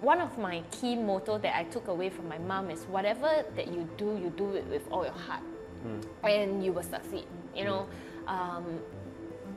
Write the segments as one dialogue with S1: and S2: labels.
S1: one of my key motto that I took away from my mom is whatever that you do, you do it with all your heart, mm. and you will succeed. You know, um,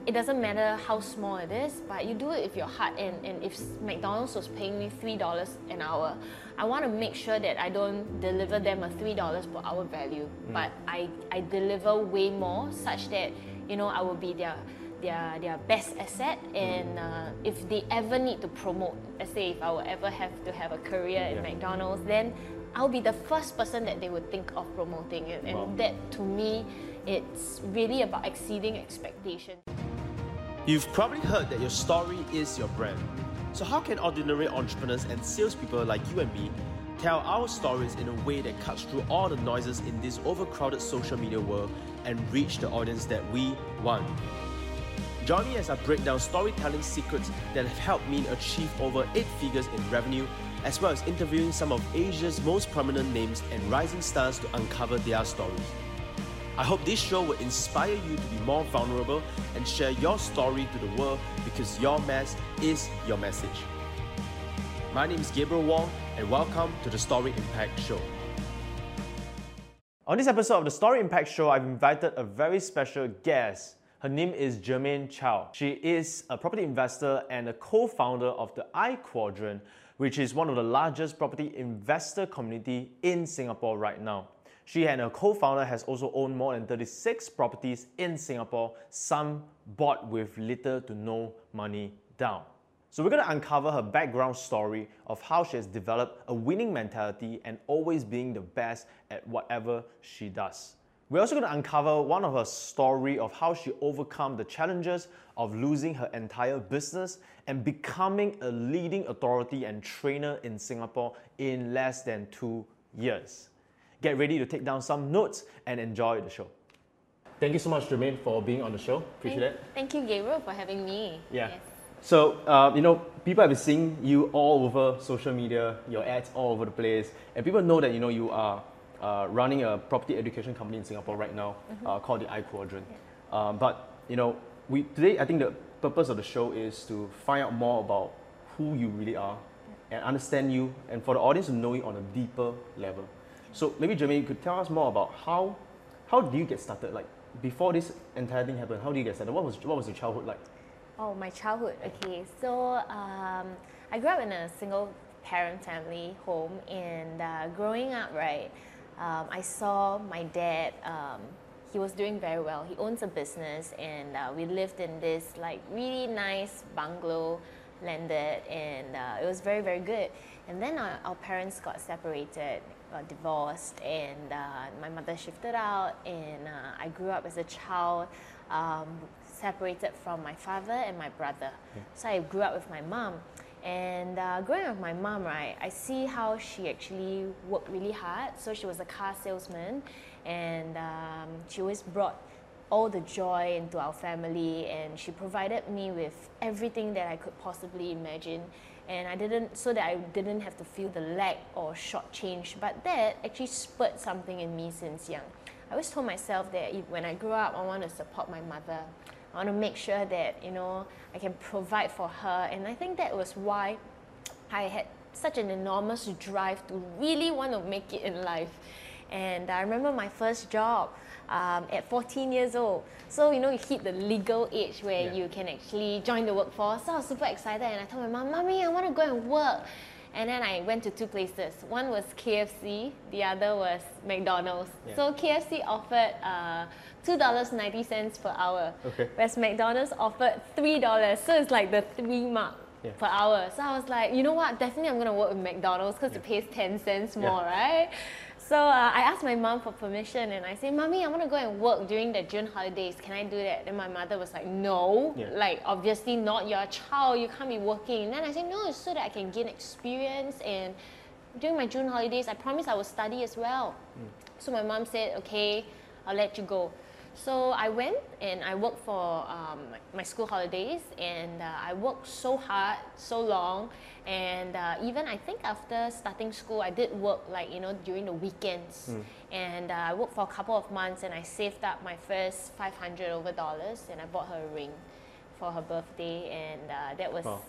S1: it doesn't matter how small it is, but you do it with your heart. And, and if McDonald's was paying me three dollars an hour, I want to make sure that I don't deliver them a three dollars per hour value, mm. but I, I deliver way more, such that you know I will be their their their best asset. And uh, if they ever need to promote, let's say if I will ever have to have a career yeah. in McDonald's, then I'll be the first person that they would think of promoting it. And wow. that to me, it's really about exceeding expectations.
S2: You've probably heard that your story is your brand. So, how can ordinary entrepreneurs and salespeople like you and me tell our stories in a way that cuts through all the noises in this overcrowded social media world and reach the audience that we want? Join me as I break down storytelling secrets that have helped me achieve over eight figures in revenue, as well as interviewing some of Asia's most prominent names and rising stars to uncover their stories. I hope this show will inspire you to be more vulnerable and share your story to the world because your mess is your message. My name is Gabriel Wong, and welcome to the Story Impact Show. On this episode of the Story Impact Show, I've invited a very special guest. Her name is Germaine Chow. She is a property investor and a co founder of the I Quadrant, which is one of the largest property investor community in Singapore right now. She and her co-founder has also owned more than 36 properties in Singapore, some bought with little to no money down. So we're going to uncover her background story of how she has developed a winning mentality and always being the best at whatever she does. We're also going to uncover one of her story of how she overcome the challenges of losing her entire business and becoming a leading authority and trainer in Singapore in less than 2 years. Get ready to take down some notes and enjoy the show. Thank you so much, Germaine, for being on the show. Appreciate
S1: thank,
S2: it.
S1: Thank you, Gabriel, for having me.
S2: Yeah. Yes. So, uh, you know, people have been seeing you all over social media, your ads all over the place, and people know that, you know, you are uh, running a property education company in Singapore right now mm-hmm. uh, called the I Quadrant. Yeah. Um, but, you know, we today, I think the purpose of the show is to find out more about who you really are yeah. and understand you, and for the audience to know you on a deeper level. So maybe Germaine, you could tell us more about how how do you get started? Like before this entire thing happened, how do you get started? What was what was your childhood like?
S1: Oh, my childhood. Okay, so um, I grew up in a single parent family home, and uh, growing up, right, um, I saw my dad. Um, he was doing very well. He owns a business, and uh, we lived in this like really nice bungalow landed, and uh, it was very very good. And then our, our parents got separated got divorced and uh, my mother shifted out and uh, I grew up as a child um, separated from my father and my brother. So I grew up with my mom. And uh, growing up with my mom, right, I see how she actually worked really hard. So she was a car salesman and um, she always brought all the joy into our family and she provided me with everything that I could possibly imagine and I didn't so that I didn't have to feel the lack or shortchange. But that actually spurred something in me since young. I always told myself that if, when I grow up, I want to support my mother. I want to make sure that you know I can provide for her, and I think that was why I had such an enormous drive to really want to make it in life. And I remember my first job um, at 14 years old. So, you know, you hit the legal age where yeah. you can actually join the workforce. So I was super excited and I told my mom, Mommy, I want to go and work. And then I went to two places. One was KFC, the other was McDonald's. Yeah. So KFC offered uh, $2.90 per hour, okay. whereas McDonald's offered $3. So it's like the three mark. Yeah. per hour. So I was like, you know what? Definitely, I'm gonna work with McDonald's because yeah. it pays ten cents more, right? So uh, I asked my mom for permission and I said, Mommy, I want to go and work during the June holidays. Can I do that? Then my mother was like, No, yeah. like obviously not your child. You can't be working. And then I said, No, it's so that I can gain experience and during my June holidays, I promised I would study as well. Mm. So my mom said, Okay, I'll let you go. So I went and I worked for um, my school holidays, and uh, I worked so hard, so long, and uh, even I think after starting school, I did work like you know during the weekends, mm. and uh, I worked for a couple of months, and I saved up my first five hundred over dollars, and I bought her a ring for her birthday, and uh, that was wow.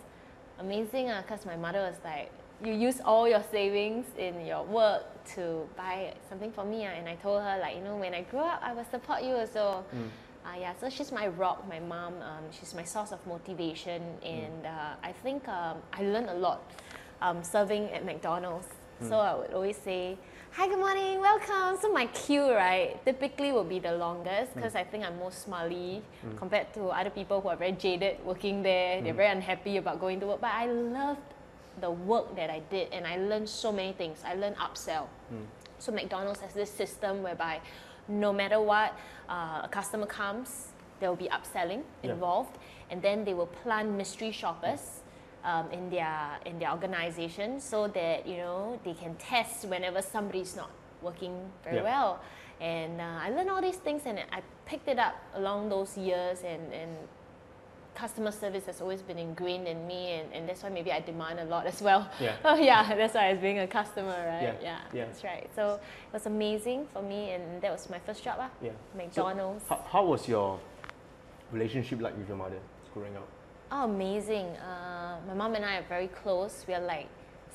S1: amazing, because uh, my mother was like, you use all your savings in your work to buy something for me. ah." And I told her like, you know, when I grow up, I will support you also. Uh, yeah, so she's my rock, my mom. Um, she's my source of motivation, and uh, I think um, I learned a lot um, serving at McDonald's. So I would always say, "Hi, good morning, welcome." So my queue, right, typically will be the longest because I think I'm most smiley compared to other people who are very jaded working there. They're very unhappy about going to work, but I loved the work that I did, and I learned so many things. I learned upsell. So McDonald's has this system whereby no matter what, uh, a customer comes, there will be upselling
S2: Yeah.
S1: involved, and then they will plant mystery shoppers um, in their in their organization so that you know they can test whenever somebody's not working very
S2: Yeah.
S1: well. And uh, I learned all these things, and I picked it up along those years, and and customer service has always been ingrained in me, and, and that's why maybe I demand a lot as well.
S2: Yeah.
S1: Oh yeah, that's why I was being a customer, right?
S2: Yeah, yeah.
S1: that's right. So it was amazing for me, and that was my first job, ah.
S2: Yeah.
S1: McDonald's.
S2: How, how was your relationship like with your mother growing up?
S1: Oh, amazing. Uh, my mom and I are very close. We are like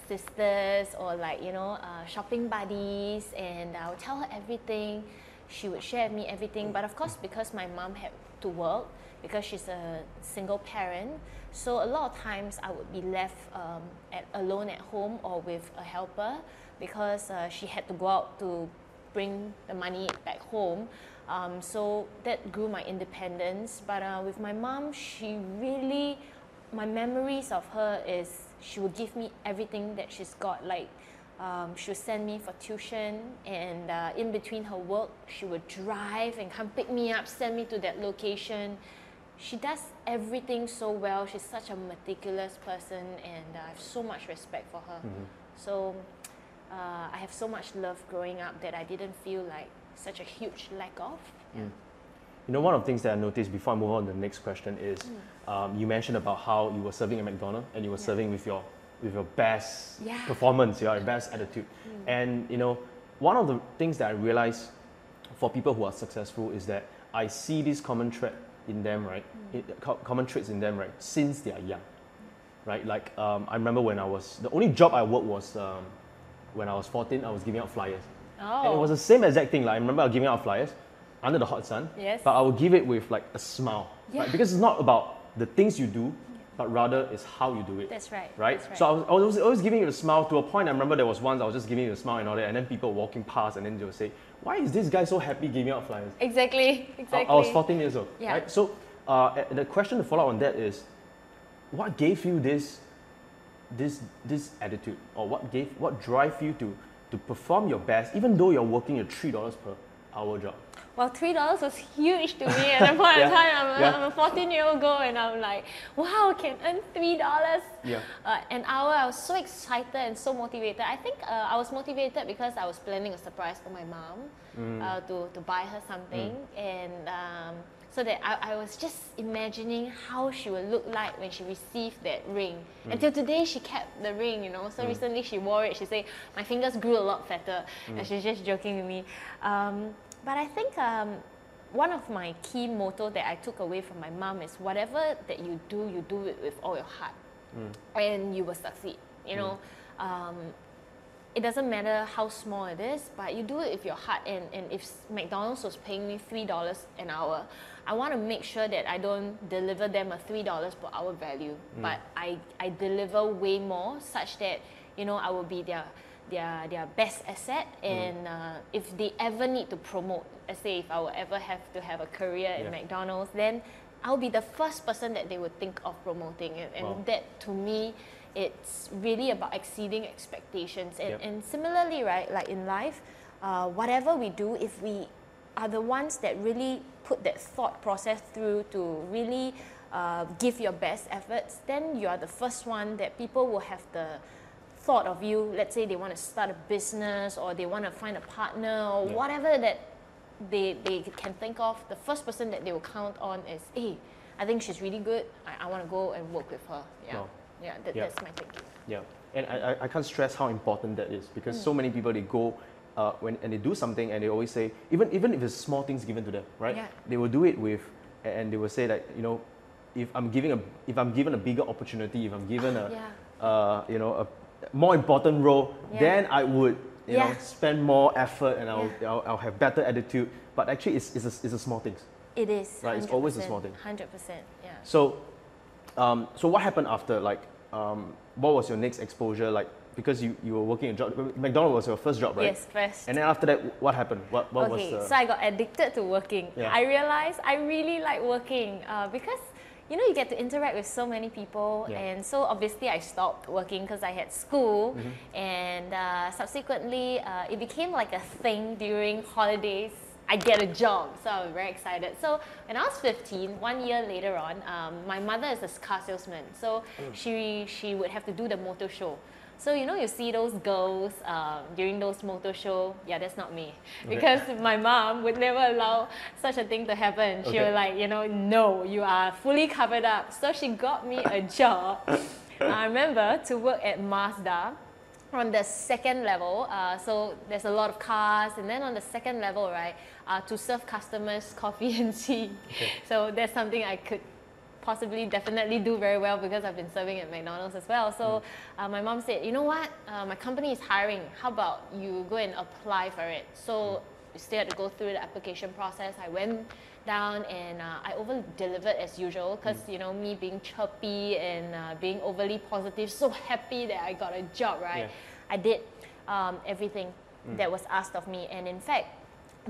S1: sisters or like, you know, uh, shopping buddies. And I would tell her everything. She would share with me everything. But of course, because my mom had to work, because she's a single parent, so a lot of times I would be left um, at, alone at home or with a helper because uh, she had to go out to bring the money back home. Um, so that grew my independence. But uh, with my mom, she really, my memories of her is she would give me everything that she's got. Like um, she would send me for tuition, and uh, in between her work, she would drive and come pick me up, send me to that location. She does everything so well. She's such a meticulous person, and uh, I have so much respect for her. So uh, I have so much love growing up that I didn't feel like such a huge lack of. Yeah.
S2: You know, one of the things that I noticed before I move on to the next question is um, you mentioned about how you were serving at McDonald's and you were
S1: Yeah.
S2: serving with your with your best
S1: Yeah.
S2: performance, your best attitude. And you know, one of the things that I realize for people who are successful is that I see this common thread in them, right?
S1: Mm.
S2: It- co- common traits in them, right? Since they are young, right? Like um, I remember when I was the only job I worked was um, when I was 14. I was giving out flyers. And it
S1: Oh.
S2: was the same exact thing. Like I remember I was giving out flyers under the hot sun.
S1: Yes.
S2: But I would give it with like a smile.
S1: Yeah.
S2: Right? Because it's not about the things you do, but rather it's how you do it.
S1: That's right.
S2: Right?
S1: That's right.
S2: So I was, I was always giving you a smile to a point. I remember there was once I was just giving you a smile and all that, and then people walking past and then they would say, Why is this guy so happy giving out flyers?
S1: exactly. Exactly.
S2: I was 14 years old.
S1: Yeah.
S2: Right? So uh, the question to follow up on that is, what gave you this, this, this attitude, or what gave, what drive you to, to perform your best, even though you're working a three dollars per hour job?
S1: Well, three dollars was huge to me at the point
S2: Yeah.
S1: in time. I'm a,
S2: Yeah.
S1: I'm a 14 year old girl, and I'm like, wow, I can earn three dollars
S2: Yeah.
S1: uh, an hour. I was so excited and so motivated. I think uh, I was motivated because I was planning a surprise for my mom
S2: Mm.
S1: uh, to to buy her something, and um, so that I, I was just imagining how she would look like when she received that ring.
S2: Mm.
S1: Until today, she kept the ring. You know, so recently she wore it. She said my fingers grew a lot fatter,
S2: Mm.
S1: and she's just joking with me. Um, but I think um, one of my key motto that I took away from my mom is whatever that you do, you do it with all your heart, and you will succeed. You know, um, it doesn't matter how small it is, but you do it with your heart. And, and if McDonald's was paying me three dollars an hour, I want to make sure that I don't deliver them a three dollars per hour value, but I, I deliver way more, such that you know I will be their their their best asset. And uh, if they ever need to promote, let's say if I will ever have to have a career
S2: Yeah.
S1: at McDonald's, then I'll be the first person that they would think of promoting. And, and
S2: Wow.
S1: that to me it's really about exceeding expectations and,
S2: Yep.
S1: and similarly right like in life uh, whatever we do if we are the ones that really put that thought process through to really uh, give your best efforts then you are the first one that people will have the thought of you let's say they want to start a business or they want to find a partner or
S2: Yeah.
S1: whatever that they, they can think of the first person that they will count on is hey i think she's really good i, I want to go and work with her yeah yeah, that,
S2: Yeah.
S1: that's my thinking.
S2: Yeah, and I, I- I can't stress how important that is because
S1: Mm.
S2: so many people they go uh, when and they do something and they always say even even if it's small things given to them, right?
S1: Yeah.
S2: They will do it with and they will say that you know if I'm giving a if I'm given a bigger opportunity, if I'm given a
S1: Yeah.
S2: uh, you know a more important role,
S1: Yeah.
S2: then I would you know spend more effort and I'll,
S1: Yeah.
S2: I'll, I'll have better attitude. But actually, it's, it's, a, it's a small things.
S1: It is.
S2: Right, it's always a small thing.
S1: Hundred percent. Yeah.
S2: So, um, so what happened after? Like, um, what was your next exposure? Like, because you, you were working a job, McDonald's was your first job, right?
S1: Yes, first.
S2: And then after that, what happened? What, what
S1: okay,
S2: was the?
S1: so I got addicted to working.
S2: Yeah.
S1: I realized I really like working uh, because you know you get to interact with so many people,
S2: Yeah.
S1: and so obviously I stopped working because I had school,
S2: Mm-hmm.
S1: and uh, subsequently uh, it became like a thing during holidays. I get a job, so I was very excited. So when I was 15, one year later on, um, my mother is a car salesman, so
S2: Mm.
S1: she she would have to do the motor show. So you know you see those girls um, during those motor show. Yeah, that's not me because my mom would never allow such a thing to happen. She
S2: Okay.
S1: would like you know no, you are fully covered up. So she got me a job. I remember to work at Mazda on the second level. Uh, so there's a lot of cars, and then on the second level, right, uh, to serve customers coffee and tea. So that's something I could possibly definitely do very well because I've been serving at McDonald's as well. So uh, my mom said, you know what, uh, my company is hiring. How about you go and apply for it? So we still had to go through the application process. I went down and uh, I over delivered as usual because you know me being chirpy and uh, being overly positive, so happy that I got a job, right?
S2: Yeah.
S1: I did um, everything that was asked of me, and in fact,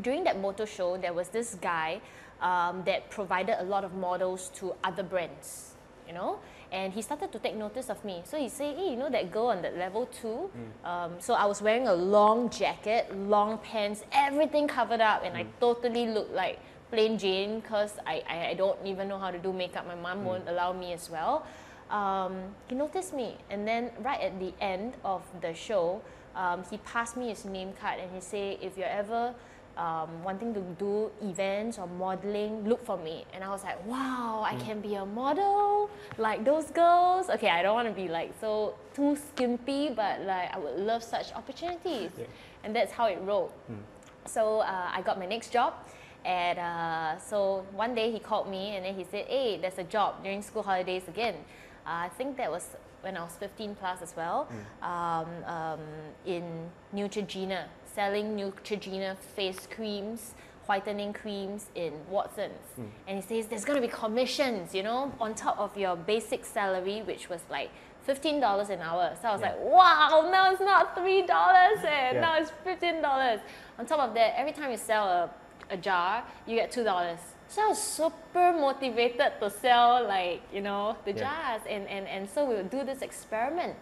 S1: during that motor show, there was this guy um, that provided a lot of models to other brands, you know, and he started to take notice of me. So he said, "Hey, you know that girl on that level two? Um, so I was wearing a long jacket, long pants, everything covered up, and I totally looked like plain Jane because I, I, I don't even know how to do makeup. My mom won't allow me as well. Um, he noticed me, and then right at the end of the show, um, he passed me his name card and he said, "If you're ever um, wanting to do events or modeling, look for me." And I was like, "Wow, I can be a model like those girls." Okay, I don't want to be like so too skimpy, but like I would love such opportunities,
S2: Yeah.
S1: and that's how it rolled. So uh, I got my next job. And uh, so one day he called me and then he said, Hey, there's a job during school holidays again. Uh, I think that was when I was 15 plus as well, um, um, in Neutrogena, selling Neutrogena face creams, whitening creams in Watson's. And he says, There's going to be commissions, you know, on top of your basic salary, which was like $15 an hour. So I was
S2: Yeah.
S1: like, wow, now it's not $3 and
S2: Yeah.
S1: now it's $15. On top of that, every time you sell a, a jar, you get $2. So I was super motivated to sell like, you know, the
S2: Yeah.
S1: jars. And, and, and so we would do this experiment.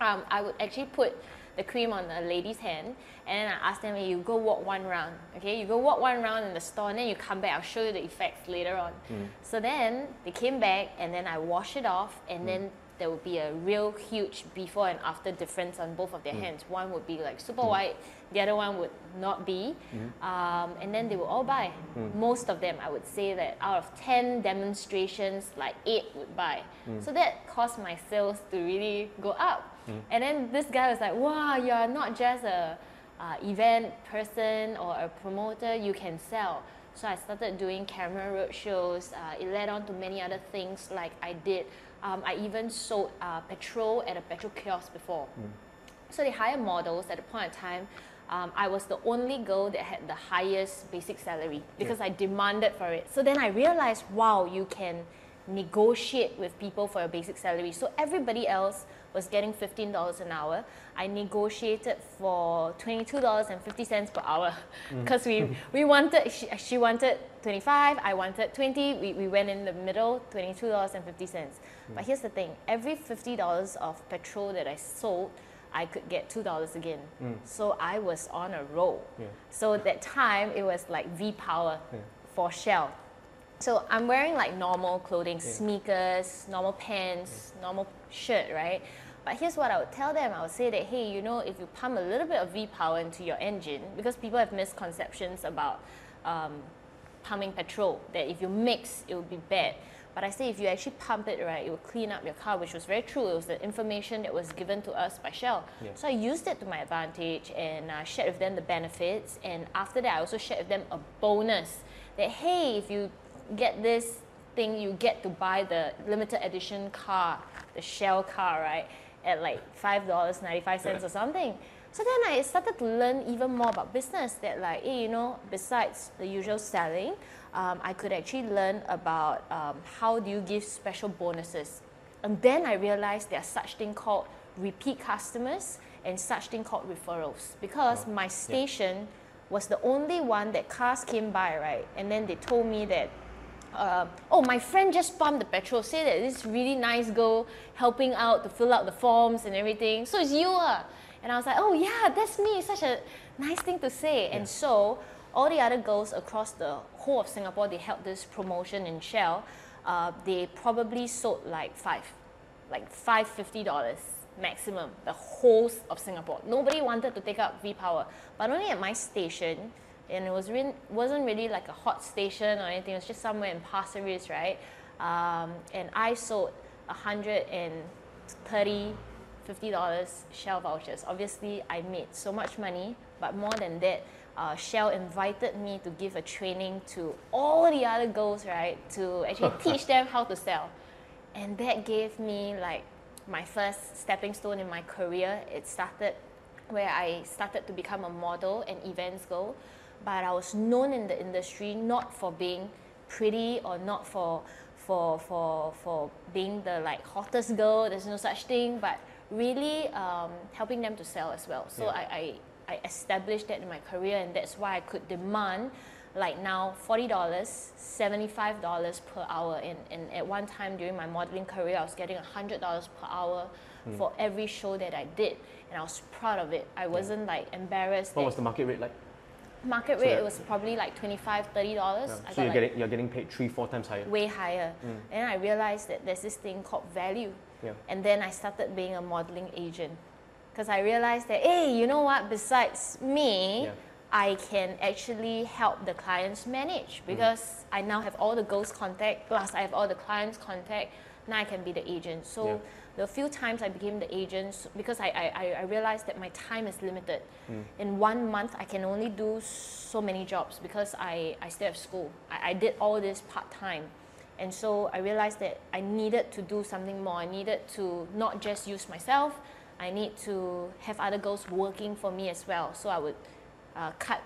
S1: Um, I would actually put the cream on a lady's hand and then I asked them, hey, you go walk one round. Okay, you go walk one round in the store and then you come back. I'll show you the effects later on. Hmm. So then they came back and then I wash it off and hmm. then there would be a real huge before and after difference on both of their hmm. hands. One would be like super white, the other one would not be. Um, and then they would all buy. Most of them, I would say that out of 10 demonstrations, like 8 would buy. So that caused my sales to really go up. And then this guy was like, wow, you're not just a uh, event person or a promoter, you can sell. So I started doing camera road shows. Uh, it led on to many other things like I did. Um, I even sold uh, petrol at a petrol kiosk before. So they hire models at the point of time. Um, I was the only girl that had the highest basic salary because I demanded for it. So then I realized, wow, you can negotiate with people for a basic salary. So everybody else was getting $15 an hour. I negotiated for $22.50 per hour hmm. because we, we wanted, she, she wanted 25, I wanted 20, we, we went in the middle, $22.50. Hmm. But here's the thing, every $50 of petrol that I sold, I could get $2 again. Hmm. So I was on a roll.
S2: Yeah.
S1: So at that time, it was like V Power
S2: Yeah.
S1: for Shell. So I'm wearing like normal clothing, sneakers, normal pants, normal shirt, right? But here's what I would tell them. I would say that, hey, you know, if you pump a little bit of V power into your engine, because people have misconceptions about um, pumping petrol, that if you mix, it would be bad. But I say if you actually pump it right, it will clean up your car, which was very true. It was the information that was given to us by Shell.
S2: Yeah.
S1: So I used it to my advantage and uh, shared with them the benefits. And after that, I also shared with them a bonus that hey, if you get this thing, you get to buy the limited edition car, the Shell car, right? At like five dollars ninety five cents or something. So then I started to learn even more about business. That like, hey, you know, besides the usual selling, um, I could actually learn about um, how do you give special bonuses. And then I realized there's such thing called repeat customers and such thing called referrals because
S2: Oh,
S1: my station was the only one that cars came by, right? And then they told me that, uh, oh, my friend just pumped the petrol, say that this really nice girl helping out to fill out the forms and everything. So it's you, uh. And I was like, oh yeah, that's me. It's such a nice thing to say. And so all the other girls across the whole of Singapore, they held this promotion in Shell. Uh, they probably sold like five, like five fifty dollars maximum, the whole of Singapore. Nobody wanted to take up V Power, but only at my station, and it was re- wasn't really like a hot station or anything. It was just somewhere in Pasir Ris, right? Um, and I sold a hundred and thirty, fifty dollars Shell vouchers. Obviously, I made so much money, but more than that. Uh, Shell invited me to give a training to all the other girls, right, to actually teach them how to sell and that gave me like my first stepping stone in my career it started where i started to become a model and events girl but i was known in the industry not for being pretty or not for for for for being the like hottest girl there's no such thing but really um, helping them to sell as well so
S2: Yeah.
S1: I, I i established that in my career and that's why i could demand like now $40 $75 per hour and, and at one time during my modeling career i was getting $100 per hour
S2: Hmm.
S1: for every show that i did and i was proud of it i wasn't like embarrassed
S2: What was the market rate like?
S1: Market
S2: so
S1: rate it was probably like 25 $30
S2: Yeah. So you're
S1: like
S2: getting you're getting paid three four times higher.
S1: way higher and i realized that there's this thing called value
S2: Yeah.
S1: and then i started being a modeling agent because i realized that hey you know what besides me
S2: Yeah.
S1: I can actually help the clients manage
S2: Mm.
S1: because I now have all the girls' contact, plus I have all the clients' contact. Now I can be the agent. So
S2: Yeah.
S1: The few times I became the agent, because I, I, I- realized that my time is limited. In one month, I can only do so many jobs because I, I still have school. I, I did all this part time. And so I realized that I needed to do something more. I needed to not just use myself, I need to have other girls working for me as well. So I would uh, cut,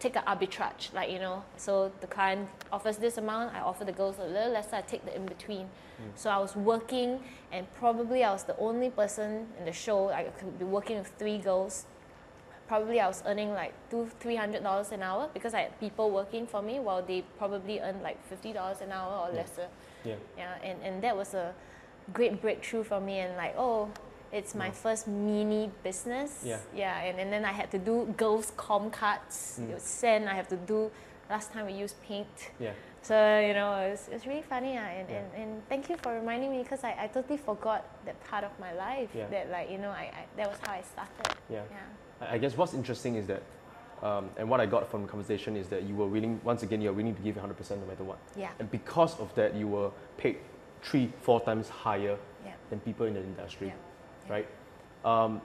S1: take an arbitrage, like, you know, so the client offers this amount, I offer the girls a little lesser, I take the in between. Mm. So I was working, and probably I was the only person in the show. I could be working with three girls. Probably I was earning like two, three hundred dollars an hour because I had people working for me, while they probably earned like fifty dollars an hour or
S2: Yeah.
S1: lesser.
S2: Yeah.
S1: Yeah, and, and that was a great breakthrough for me and like, oh, it's my first mini business.
S2: Yeah.
S1: Yeah, and, and then I had to do girls' comp cards.
S2: Mm.
S1: It was send, I have to do last time we used paint.
S2: Yeah.
S1: So, you know, it's, it's really funny. Uh, and,
S2: Yeah.
S1: and, and thank you for reminding me because I, I totally forgot that part of my life.
S2: Yeah.
S1: That like, you know, I, I that was how I started.
S2: Yeah.
S1: Yeah.
S2: I I guess what's interesting is that, um, and what I got from the conversation is that you were willing, once again, you're willing to give 100% no matter what.
S1: Yeah.
S2: And because of that, you were paid three, four times higher
S1: Yeah.
S2: than people in the industry,
S1: Yeah. Yeah.
S2: right? Um,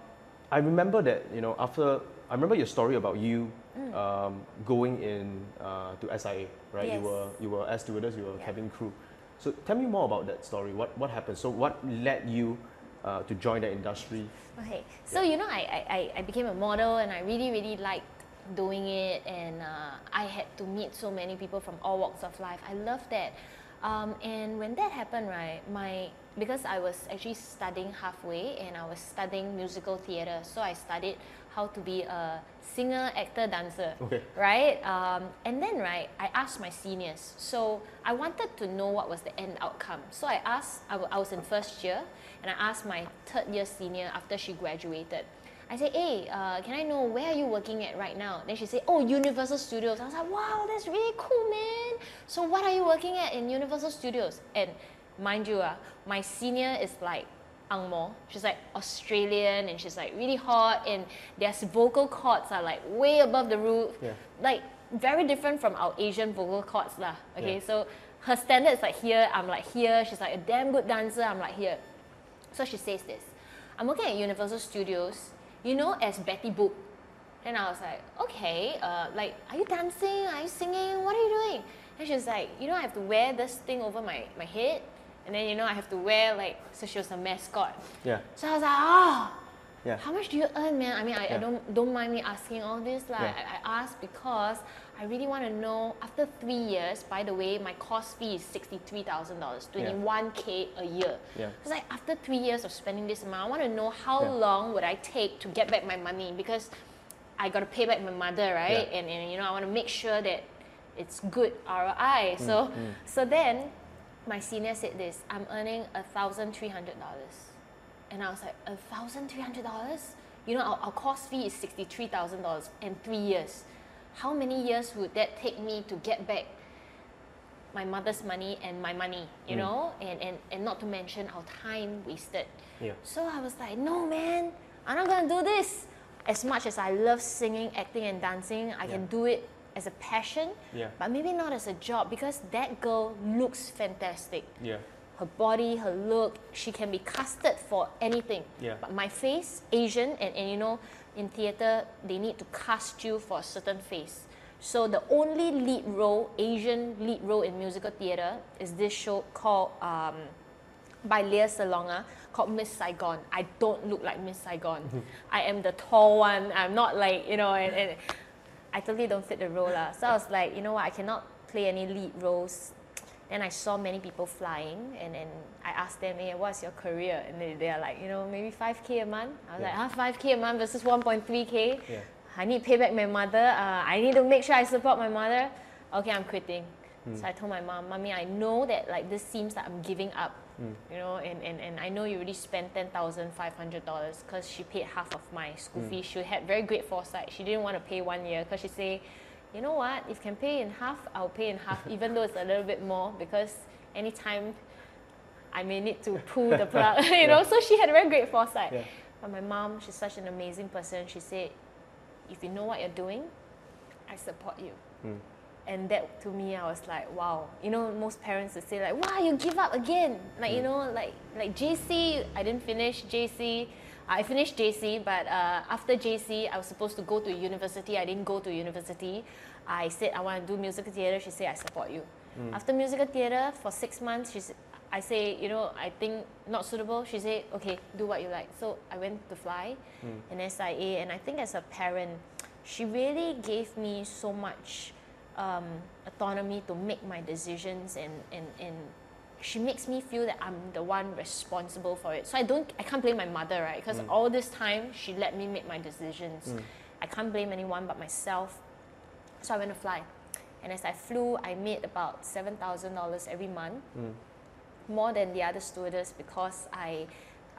S2: I remember that, you know, after, I remember your story about you um, going in uh, to SIA, right?
S1: Mm. Yes.
S2: You were, you were air stewardess, you were
S1: Yeah.
S2: cabin crew. So tell me more about that story. What, what happened? So what led you uh, to join the industry?
S1: Okay, so you know, I, I, I- I became a model and I really, really liked doing it, and uh, I had to meet so many people from all walks of life. I love that. Um, and when that happened, right, my because I was actually studying halfway and I was studying musical theatre, so I studied how to be a singer, actor, dancer
S2: Okay.
S1: right? Um, and then, right, I asked my seniors. So I wanted to know what was the end outcome. So I asked, I was in first year, and I asked my third year senior after she graduated. I said, hey, uh, can I know where are you working at right now? Then she said, oh, Universal Studios. I was like, wow, that's really cool, man. So what are you working at in Universal Studios? And mind you, uh, my senior is like ang mo. She's like Australian and she's like really hot and their vocal cords are like way above the roof.
S2: Yeah.
S1: Like very different from our Asian vocal cords lah. Okay,
S2: Yeah.
S1: so her standard is like here, I'm like here. She's like a damn good dancer, I'm like here. So she says this. I'm working at Universal Studios, you know, as Betty Boop. Then I was like, okay, uh, like, are you dancing? Are you singing? What are you doing? And she was like, you know, I have to wear this thing over my, my head And then you know I have to wear like so she was a mascot.
S2: Yeah.
S1: So I was like, oh
S2: Yeah.
S1: how much do you earn, man? I mean, I, I don't don't mind me asking all this. Like,
S2: Yeah.
S1: I, I asked because I really want to know. After three years, by the way, my course fee is sixty three thousand dollars,
S2: Yeah.
S1: twenty one k a year.
S2: Yeah.
S1: It's like after three years of spending this amount, I want to know how
S2: Yeah.
S1: long would I take to get back my money because I got to pay back my mother, right?
S2: Yeah.
S1: And, and you know, I want to make sure that it's good ROI.
S2: Mm,
S1: So, so then my senior said this: I'm earning a thousand three hundred dollars, and I was like, a thousand three hundred dollars? You know, our, our course fee is sixty three thousand dollars in three years. How many years would that take me to get back my mother's money and my money? You
S2: Mm.
S1: know, and, and and not to mention our time wasted.
S2: Yeah.
S1: So I was like, no, man, I'm not gonna do this. As much as I love singing, acting, and dancing, I can do it as a passion,
S2: Yeah.
S1: but maybe not as a job because that girl looks fantastic.
S2: Yeah.
S1: Her body, her look, she can be casted for anything.
S2: Yeah.
S1: But my face, Asian, and, and you know, in theatre, they need to cast you for a certain face. So the only lead role, Asian lead role in musical theatre, is this show called um, by Lea Salonga called Miss Saigon. I don't look like Miss Saigon. I am the tall one. I'm not like, you know, and, and I totally don't fit the role. lah. So I was like, you know what, I cannot play any lead roles. Then I saw many people flying and then I asked them, hey, what's your career? And they, they're like, you know, maybe 5K a month. I was
S2: Yeah.
S1: like, ah, 5K a month versus 1.3K.
S2: Yeah.
S1: I need to pay back my mother. Uh, I need to make sure I support my mother. Okay, I'm quitting.
S2: Hmm.
S1: So I told my mom, Mommy, I know that like this seems like I'm giving up.
S2: Hmm.
S1: You know, and, and, and I know you already spent ten thousand five hundred dollars because she paid half of my school
S2: Hmm.
S1: fee. She had very great foresight. She didn't want to pay one year because she say, you know what, if can pay in half, I'll pay in half, even though it's a little bit more because anytime I may need to pull the plug, you know. So she had very great foresight.
S2: Yeah.
S1: But my mom, she's such an amazing person. She said, if you know what you're doing, I support you.
S2: Mm.
S1: And that to me, I was like, wow. You know, most parents would say like, wow, you give up again. Like you mm. know, like like JC, I didn't finish JC. I finished JC, but uh, after JC, I was supposed to go to university. I didn't go to university. I said I want to do musical theatre. She said I support you. Mm. After musical theatre for six months, she said, I say, you know, I think not suitable. She said, okay, do what you like. So I went to fly mm. in SIA, and I think as a parent, she really gave me so much um, autonomy to make my decisions, and, and, and she makes me feel that I'm the one responsible for it. So I don't, I can't blame my mother, right? Because mm. all this time she let me make my decisions. Mm. I can't blame anyone but myself. So I went to fly. And as I flew, I made about $7,000 every month, mm. more than the other stewardess because I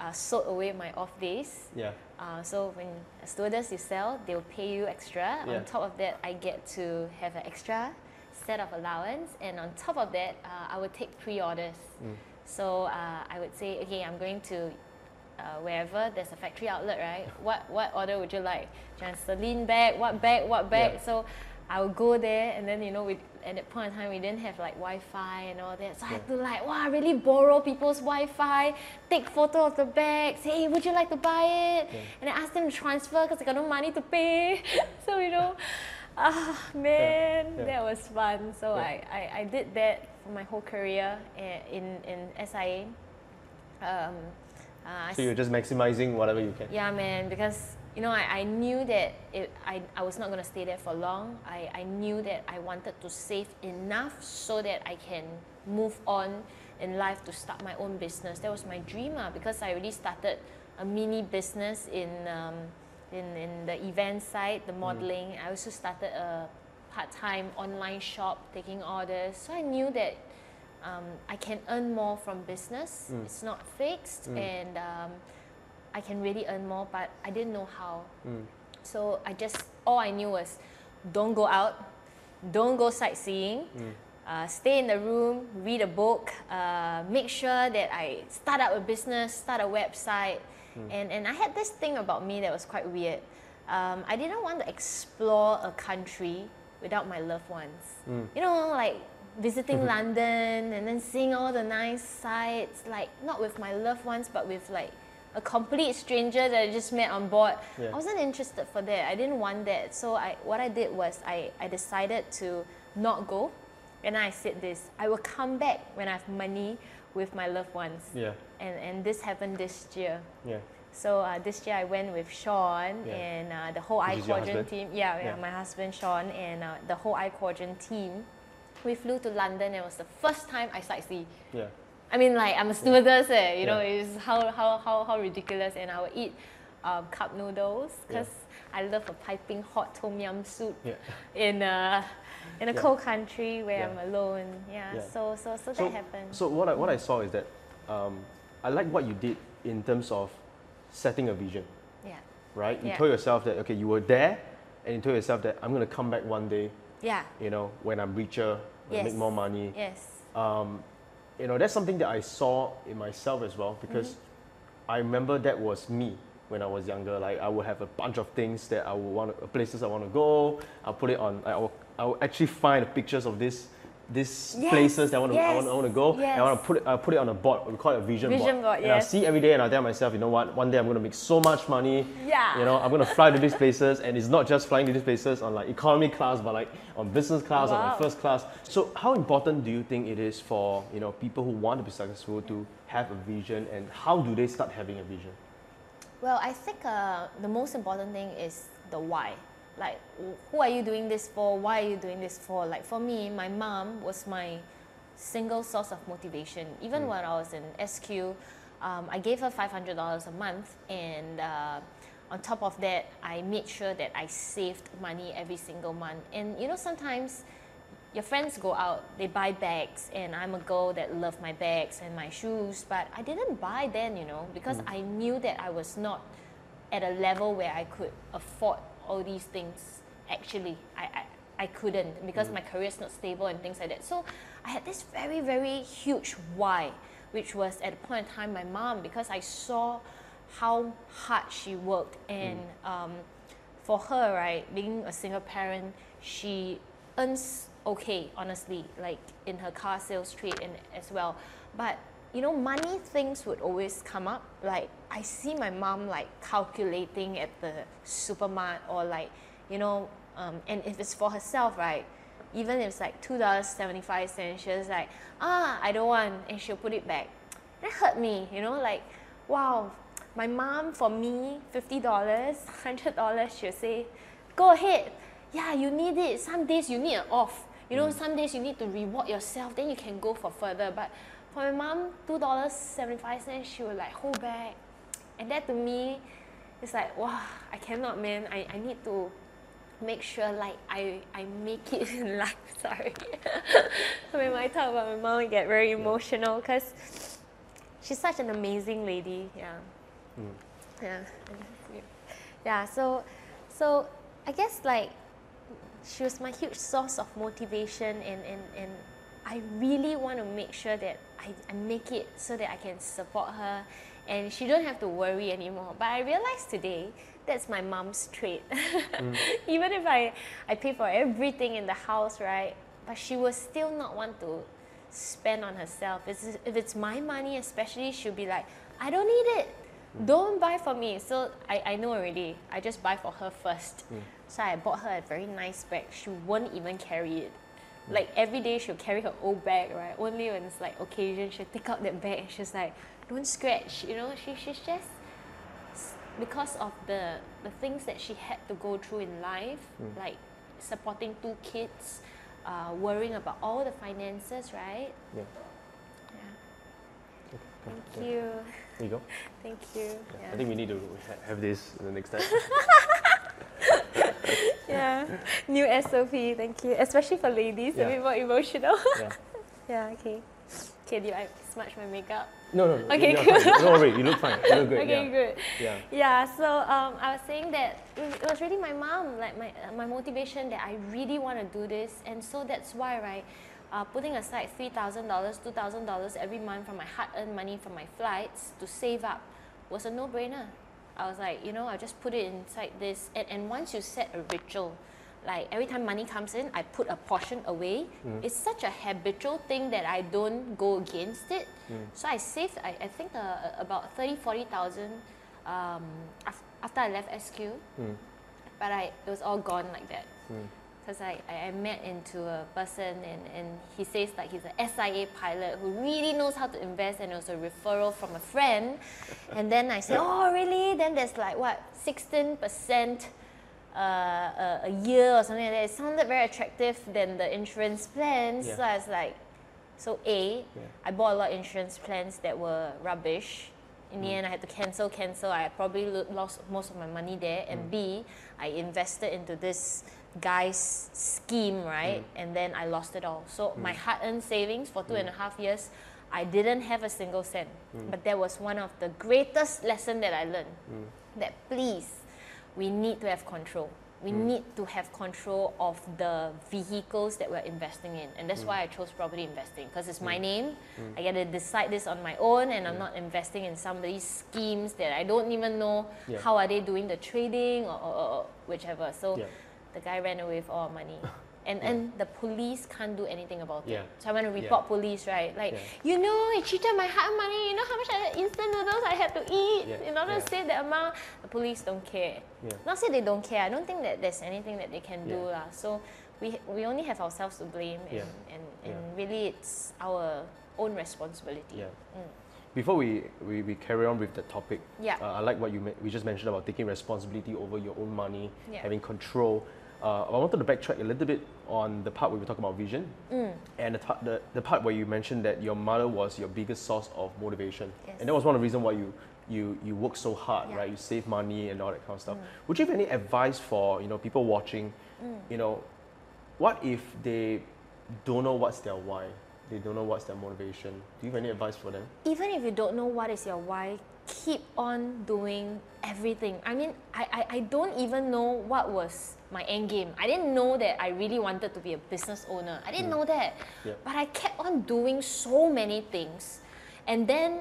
S1: uh, sold away my off days.
S2: Yeah.
S1: Uh, so when a stewardess you sell, they'll pay you extra.
S2: Yeah.
S1: On top of that, I get to have an extra set of allowance, and on top of that, uh, I would take pre-orders.
S2: Mm.
S1: So uh, I would say, okay, I'm going to uh, wherever there's a factory outlet, right? What what order would you like? Celine bag, what bag, what bag?
S2: Yeah.
S1: So I would go there, and then you know, we, at that point in time, we didn't have like Wi-Fi and all that. So I had to like, wow, really borrow people's Wi-Fi, take photo of the bag, say, hey, would you like to buy it?
S2: Yeah.
S1: And I asked them to transfer because I got no money to pay. so you know, ah man,
S2: yeah.
S1: that was fun. So
S2: Yeah.
S1: I, I, I did that for my whole career in in SIA. Um, uh,
S2: So you're just maximizing whatever you can.
S1: yeah, man, because you know, I, I knew that it, I, I was not going to stay there for long. I, I knew that I wanted to save enough so that I can move on in life to start my own business. That was my dream ah, because I already started a mini business in, um, in, in the event side, the modeling. I also started a part time online shop taking orders. So I knew that um, I can earn more from business.
S2: Mm.
S1: It's not fixed,
S2: Mm.
S1: and um, I can really earn more, but I didn't know how.
S2: Mm.
S1: So I just all I knew was, don't go out, don't go sightseeing.
S2: Mm.
S1: Uh, stay in the room, read a book, uh, make sure that I start up a business, start a website. And, and I had this thing about me that was quite weird. Um, I didn't want to explore a country without my loved ones.
S2: Mm.
S1: You know, like visiting London and then seeing all the nice sights, like not with my loved ones, but with like a complete stranger that I just met on board.
S2: Yeah.
S1: I wasn't interested for that. I didn't want that. So I, what I did was I, I decided to not go. And I said this, I will come back when I have money, with my loved ones.
S2: Yeah.
S1: And, and this happened this year.
S2: Yeah.
S1: So uh, this year I went with Sean
S2: Yeah.
S1: and uh, the whole I Quadrant team. Yeah, yeah,
S2: Yeah.
S1: my husband Sean and uh, the whole I Quadrant team. We flew to London. It was the first time I sightsee.
S2: Yeah.
S1: I mean, like I'm a stewardess, eh, you know, it's how, how, how, how ridiculous. And I would eat um, cup noodles because I love a piping hot tom yum soup
S2: Yeah.
S1: in a in a cold country where. I'm alone. Yeah, so so so,
S2: So,
S1: that happened.
S2: so what I, what I saw is that um, I like what you did in terms of setting a vision,
S1: yeah,
S2: right? You
S1: Yeah.
S2: told yourself that okay, you were there, and you told yourself that I'm gonna come back one day,
S1: yeah,
S2: you know, when I'm richer, when I make more money.
S1: yes,
S2: Um, you know, that's something that I saw in myself as well because
S1: Mm-hmm.
S2: I remember that was me when I was younger. Like I would have a bunch of things that I would want, to, places I want to go. I'll put it on. I will, I will actually find pictures of this, these
S1: Yes,
S2: places that I want to, I want, I want to go. And I want to put it, I put it on a board. We call it a vision,
S1: Vision board,
S2: And I see every day, and I tell myself, you know what? One day I'm going to make so much money.
S1: Yeah.
S2: You know, I'm going to fly to these places, and it's not just flying to these places on like economy class, but like on business class, or on first class. So how important do you think it is for you know people who want to be successful to have a vision, and how do they start having a vision?
S1: Well, I think uh, the most important thing is the why. Like, who are you doing this for? Why are you doing this for? Like, for me, my mom was my single source of motivation. Even when I was in SQ, um, I gave her $500 a month, and uh, on top of that, I made sure that I saved money every single month. And you know, sometimes your friends go out, they buy bags, and I'm a girl that love my bags and my shoes, but I didn't buy then, you know, because I knew that I was not at a level where I could afford all these things. Actually, I, I, I couldn't because my career is not stable and things like that. So I had this very, very huge why, which was at the point in time my mom, because I saw how hard she worked and um, for her, right, being a single parent, she earns okay, honestly, like in her car sales trade and as well. But you know, money things would always come up. Like I see my mom like calculating at the supermarket or like, you know, um, and if it's for herself, right? Even if it's like two dollars seventy five cents, she was like, ah, I don't want, and she'll put it back. That hurt me, you know, like, wow, my mom for me fifty dollars, hundred dollars, she'll say, go ahead, yeah, you need it. Some days you need an off. You know, some days you need to reward yourself, then you can go for further. But for my mom, two dollars seventy five cents, she would like hold back, and that to me, it's like wow, I cannot, man. I, I need to make sure like I, I make it in life. Sorry. when I talk about my mom, I get very emotional because she's such an amazing lady. Mm. Yeah. Yeah. Yeah. So, so I guess like she was my huge source of motivation and, and, and I really want to make sure that I, I make it so that I can support her and she don't have to worry anymore. But I realized today that's my mom's trait. Mm. Even if I, I pay for everything in the house, right? But she will still not want to spend on herself. It's, if it's my money, especially, she'll be like, I don't need it. Mm. Don't buy for me. So I, I know already. I just buy for her first. Mm. So I bought her a very nice bag. She won't even carry it. Like every day she'll carry her old bag, right? Only when it's like occasion, she'll take out that bag and she's like, don't scratch, you know? She, she's just, because of the, the things that she had to go through in life, like supporting two kids, uh, worrying about all the finances, right?
S2: Yeah.
S1: Yeah.
S2: Okay,
S1: Thank
S2: yeah.
S1: you.
S2: There you go.
S1: Thank you.
S2: Yeah.
S1: Yeah.
S2: I think we need to ha- have this the next time.
S1: yeah. New SOP, thank you. Especially for ladies,
S2: Yeah.
S1: a bit more emotional.
S2: yeah.
S1: yeah, okay. Okay, did I smudge my makeup?
S2: No, no, no.
S1: Okay,
S2: you're
S1: good.
S2: Don't worry, you look fine. You look good.
S1: okay,
S2: yeah.
S1: good.
S2: Yeah.
S1: Yeah, so um, I was saying that it was really my mom, like my, uh, my motivation that I really want to do this. And so that's why, right, uh, putting aside $3,000, $2,000 every month from my hard earned money from my flights to save up was a no brainer. I was like, you know, I'll just put it inside this. And, and once you set a ritual, like every time money comes in, I put a portion away. It's such a habitual thing that I don't go against it. So I saved, I, I think, uh, about 30, 40,000 um, af- after I left SQ. But I, it was all gone like that. Because I, I met into a person and, and he says like he's a SIA pilot who really knows how to invest and it was a referral from a friend. And then I said, oh really? Then there's like what, 16% uh, a, a year or something like that. It sounded very attractive than the insurance plans.
S2: Yeah.
S1: So I was like, so A,
S2: Yeah.
S1: I bought a lot of insurance plans that were rubbish. In
S2: Mm.
S1: the end, I had to cancel, cancel. I probably lo- lost most of my money there.
S2: Mm.
S1: And B, I invested into this guy's scheme, right?
S2: Mm.
S1: And then I lost it all. So my hard-earned savings for two and a half years, I didn't have a single cent.
S2: Mm.
S1: But that was one of the greatest lesson that I learned. That please, we need to have control. We
S2: Mm.
S1: need to have control of the vehicles that we're investing in. And that's
S2: Mm.
S1: why I chose property investing because it's my name. I get to decide this on my own and
S2: Mm.
S1: I'm not investing in somebody's schemes that I don't even know
S2: Yeah.
S1: how are they doing the trading or, or, or whichever. So
S2: Yeah.
S1: The guy ran away with all our money. And, and the police can't do anything about
S2: Yeah.
S1: it. So I went to
S2: Yeah.
S1: report police, right? Like,
S2: Yeah.
S1: you know, he cheated my hard money. You know how much I- instant noodles I had to eat
S2: Yeah.
S1: in order
S2: Yeah.
S1: to save that amount? The police don't care.
S2: Yeah.
S1: Not say they don't care. I don't think that there's anything that they can do.
S2: Yeah.
S1: lah. So we, we only have ourselves to blame. And,
S2: Yeah.
S1: and, and really, it's our own responsibility.
S2: Yeah.
S1: Mm.
S2: Before we, we, we carry on with the topic,
S1: Yeah.
S2: uh, I like what you we just mentioned about taking responsibility over your own money,
S1: Yeah.
S2: having control. Uh, I wanted to backtrack a little bit on the part where we were talking about vision,
S1: Mm.
S2: and the, the, the part where you mentioned that your mother was your biggest source of motivation,
S1: Yes.
S2: and that was one of the reasons why you you you work so hard,
S1: Yeah. Mm.
S2: right? You save money and all that kind of stuff. Would you have any advice for you know people watching? You know, what if they don't know what's their why? They don't know what's their motivation. Do you have any advice for them?
S1: even if you don't know what is your why, keep on doing everything. I mean, I, I, I don't even know what was my end game. I didn't know that I really wanted to be a business owner. I didn't mm. know that. But I kept on doing so many things. And then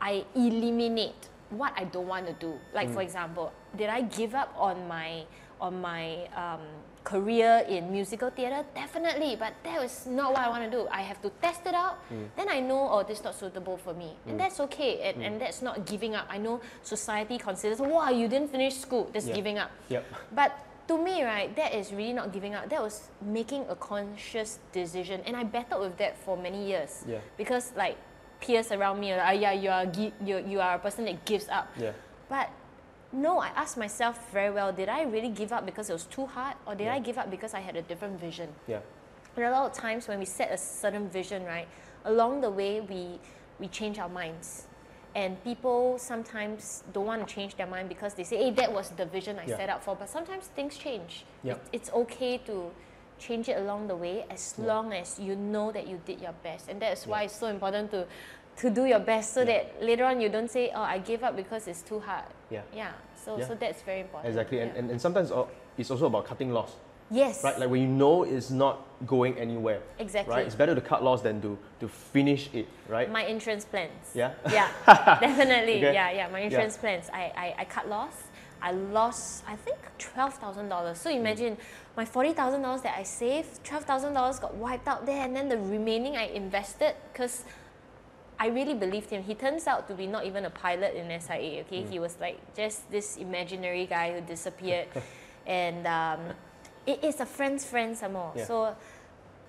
S1: I eliminate what I don't want to do. Like for mm. example, did I give up on my on my um, career in musical theatre? Definitely, but that was not what I want to do. I have to test it out. Mm. Then I know, oh, this is not suitable for me, and that's okay. And, and that's not giving up. I know society considers, wow, you didn't finish school, that's
S2: Yeah.
S1: giving up.
S2: Yep.
S1: But to me, right, that is really not giving up. That was making a conscious decision, and I battled with that for many years.
S2: Yeah.
S1: Because like peers around me are like, "Ah, yeah, you are you you are a person that gives up.
S2: Yeah.
S1: But no, I asked myself very well: Did I really give up because it was too hard, or did
S2: Yeah.
S1: I give up because I had a different vision?
S2: Yeah.
S1: And a lot of times when we set a certain vision, right, along the way we we change our minds. And people sometimes don't want to change their mind because they say, hey, that was the vision I
S2: Yeah.
S1: set up for. But sometimes things change.
S2: Yeah.
S1: It, it's okay to change it along the way as
S2: Yeah.
S1: long as you know that you did your best. And that's why
S2: Yeah.
S1: it's so important to to do your best so that later on you don't say, oh, I gave up because it's too hard.
S2: Yeah.
S1: Yeah. So, so that's very important.
S2: Exactly. And, and, and sometimes uh, it's also about cutting loss,
S1: yes.
S2: right? Like when you know it's not going anywhere,
S1: exactly.
S2: right? It's better to cut loss than to, to finish it, right?
S1: My insurance plans.
S2: Yeah?
S1: Yeah, definitely.
S2: Okay.
S1: Yeah, yeah. My insurance plans. I, I, I cut loss. I lost, I think, twelve thousand dollars. So imagine my forty thousand dollars that I saved, twelve thousand dollars got wiped out there, and then the remaining I invested because I really believed him. He turns out to be not even a pilot in SIA. Okay, he was like just this imaginary guy who disappeared, and um, it is a friend's friend some more.
S2: Yeah.
S1: So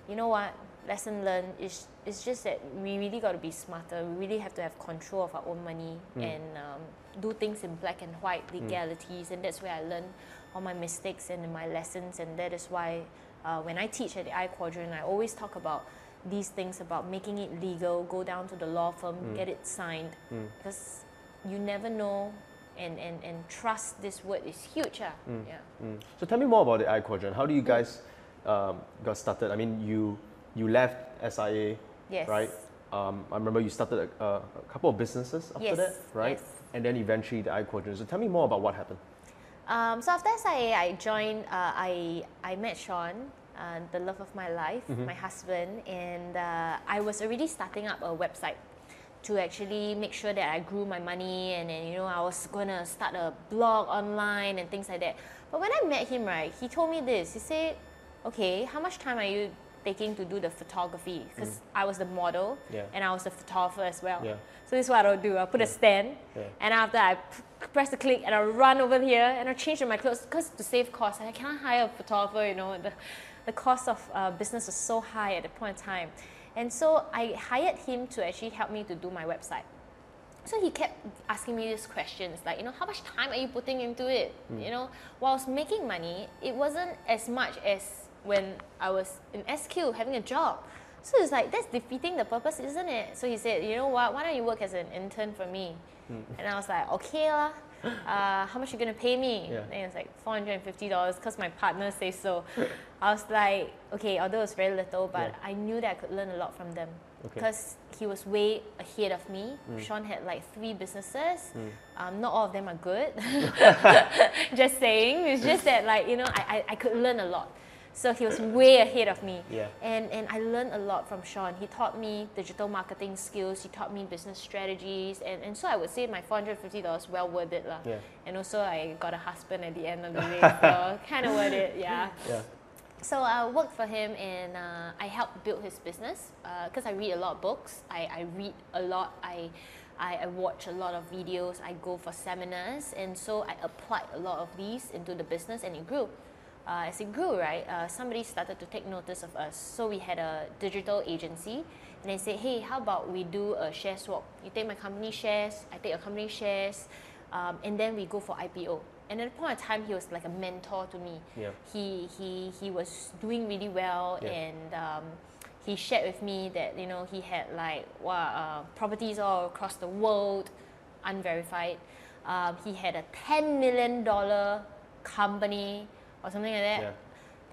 S1: you know what? Lesson learned is it's just that we really got to be smarter. We really have to have control of our own money and um, do things in black and white legalities, and that's where I learned all my mistakes and my lessons. And that is why uh, when I teach at the I Quadrant, I always talk about these things about making it legal. Go down to the law firm, get it signed, because you never know. And, and, and trust this word is huge. Ah. Yeah.
S2: Mm. So tell me more about the I Quadrant. How do you guys um, got started? I mean, you you left SIA,
S1: Yes.
S2: right? Um, I remember you started a, a, couple of businesses after
S1: Yes,
S2: that, right?
S1: yes.
S2: And then eventually the I Quadrant. So tell me more about what happened.
S1: Um, so after SIA, I joined. Uh, I I met Sean, uh, the love of my life, my husband, and uh, I was already starting up a website to actually make sure that I grew my money, and then you know I was gonna start a blog online and things like that. But when I met him, right, he told me this. He said, "Okay, how much time are you taking to do the photography? Because I was the model
S2: Yeah.
S1: and I was the photographer as well.
S2: Yeah.
S1: So this is what I'll do. I'll put a stand,
S2: Yeah.
S1: and after I press the click, and I'll run over here and I'll change my clothes because to save cost, I cannot hire a photographer. You know, the, the cost of uh, business was so high at the point in time. And so I hired him to actually help me to do my website. So he kept asking me these questions like, you know, how much time are you putting into it? Hmm. You know, while I was making money, it wasn't as much as when I was in SQ having a job. So it's like, that's defeating the purpose, isn't it? So he said, you know what, why don't you work as an intern for me? Hmm. And I was like, okay lah. Uh, how much you gonna pay me?
S2: Yeah.
S1: And it's like four hundred and fifty dollars because my partner says so. I was like, okay, although it was very little, but
S2: Yeah.
S1: I knew that I could learn a lot from them
S2: Okay.
S1: because he was way ahead of me. Sean had like three businesses. Um, not all of them are good. just saying. It's just that like you know I, I, I could learn a lot. So he was way ahead of me.
S2: Yeah.
S1: And and I learned a lot from Sean. He taught me digital marketing skills. He taught me business strategies. And, and so I would say my four hundred fifty dollars well worth it lah.
S2: Yeah.
S1: And also I got a husband at the end of the day. so kind of worth it. Yeah.
S2: Yeah.
S1: So I worked for him and uh, I helped build his business because I read a lot of books. I, I read a lot. I, I, I watch a lot of videos. I go for seminars. And so I applied a lot of these into the business and it grew. Uh, as it grew, right, uh, somebody started to take notice of us. So we had a digital agency and they said, hey, how about we do a share swap? You take my company shares, I take your company shares, um, and then we go for IPO. And at the point of time, he was like a mentor to me
S2: Yeah.
S1: he he he was doing really well
S2: Yeah.
S1: and um, he shared with me that you know he had like wow, uh, properties all across the world unverified um, he had a 10 million dollar company or something like that.
S2: Yeah.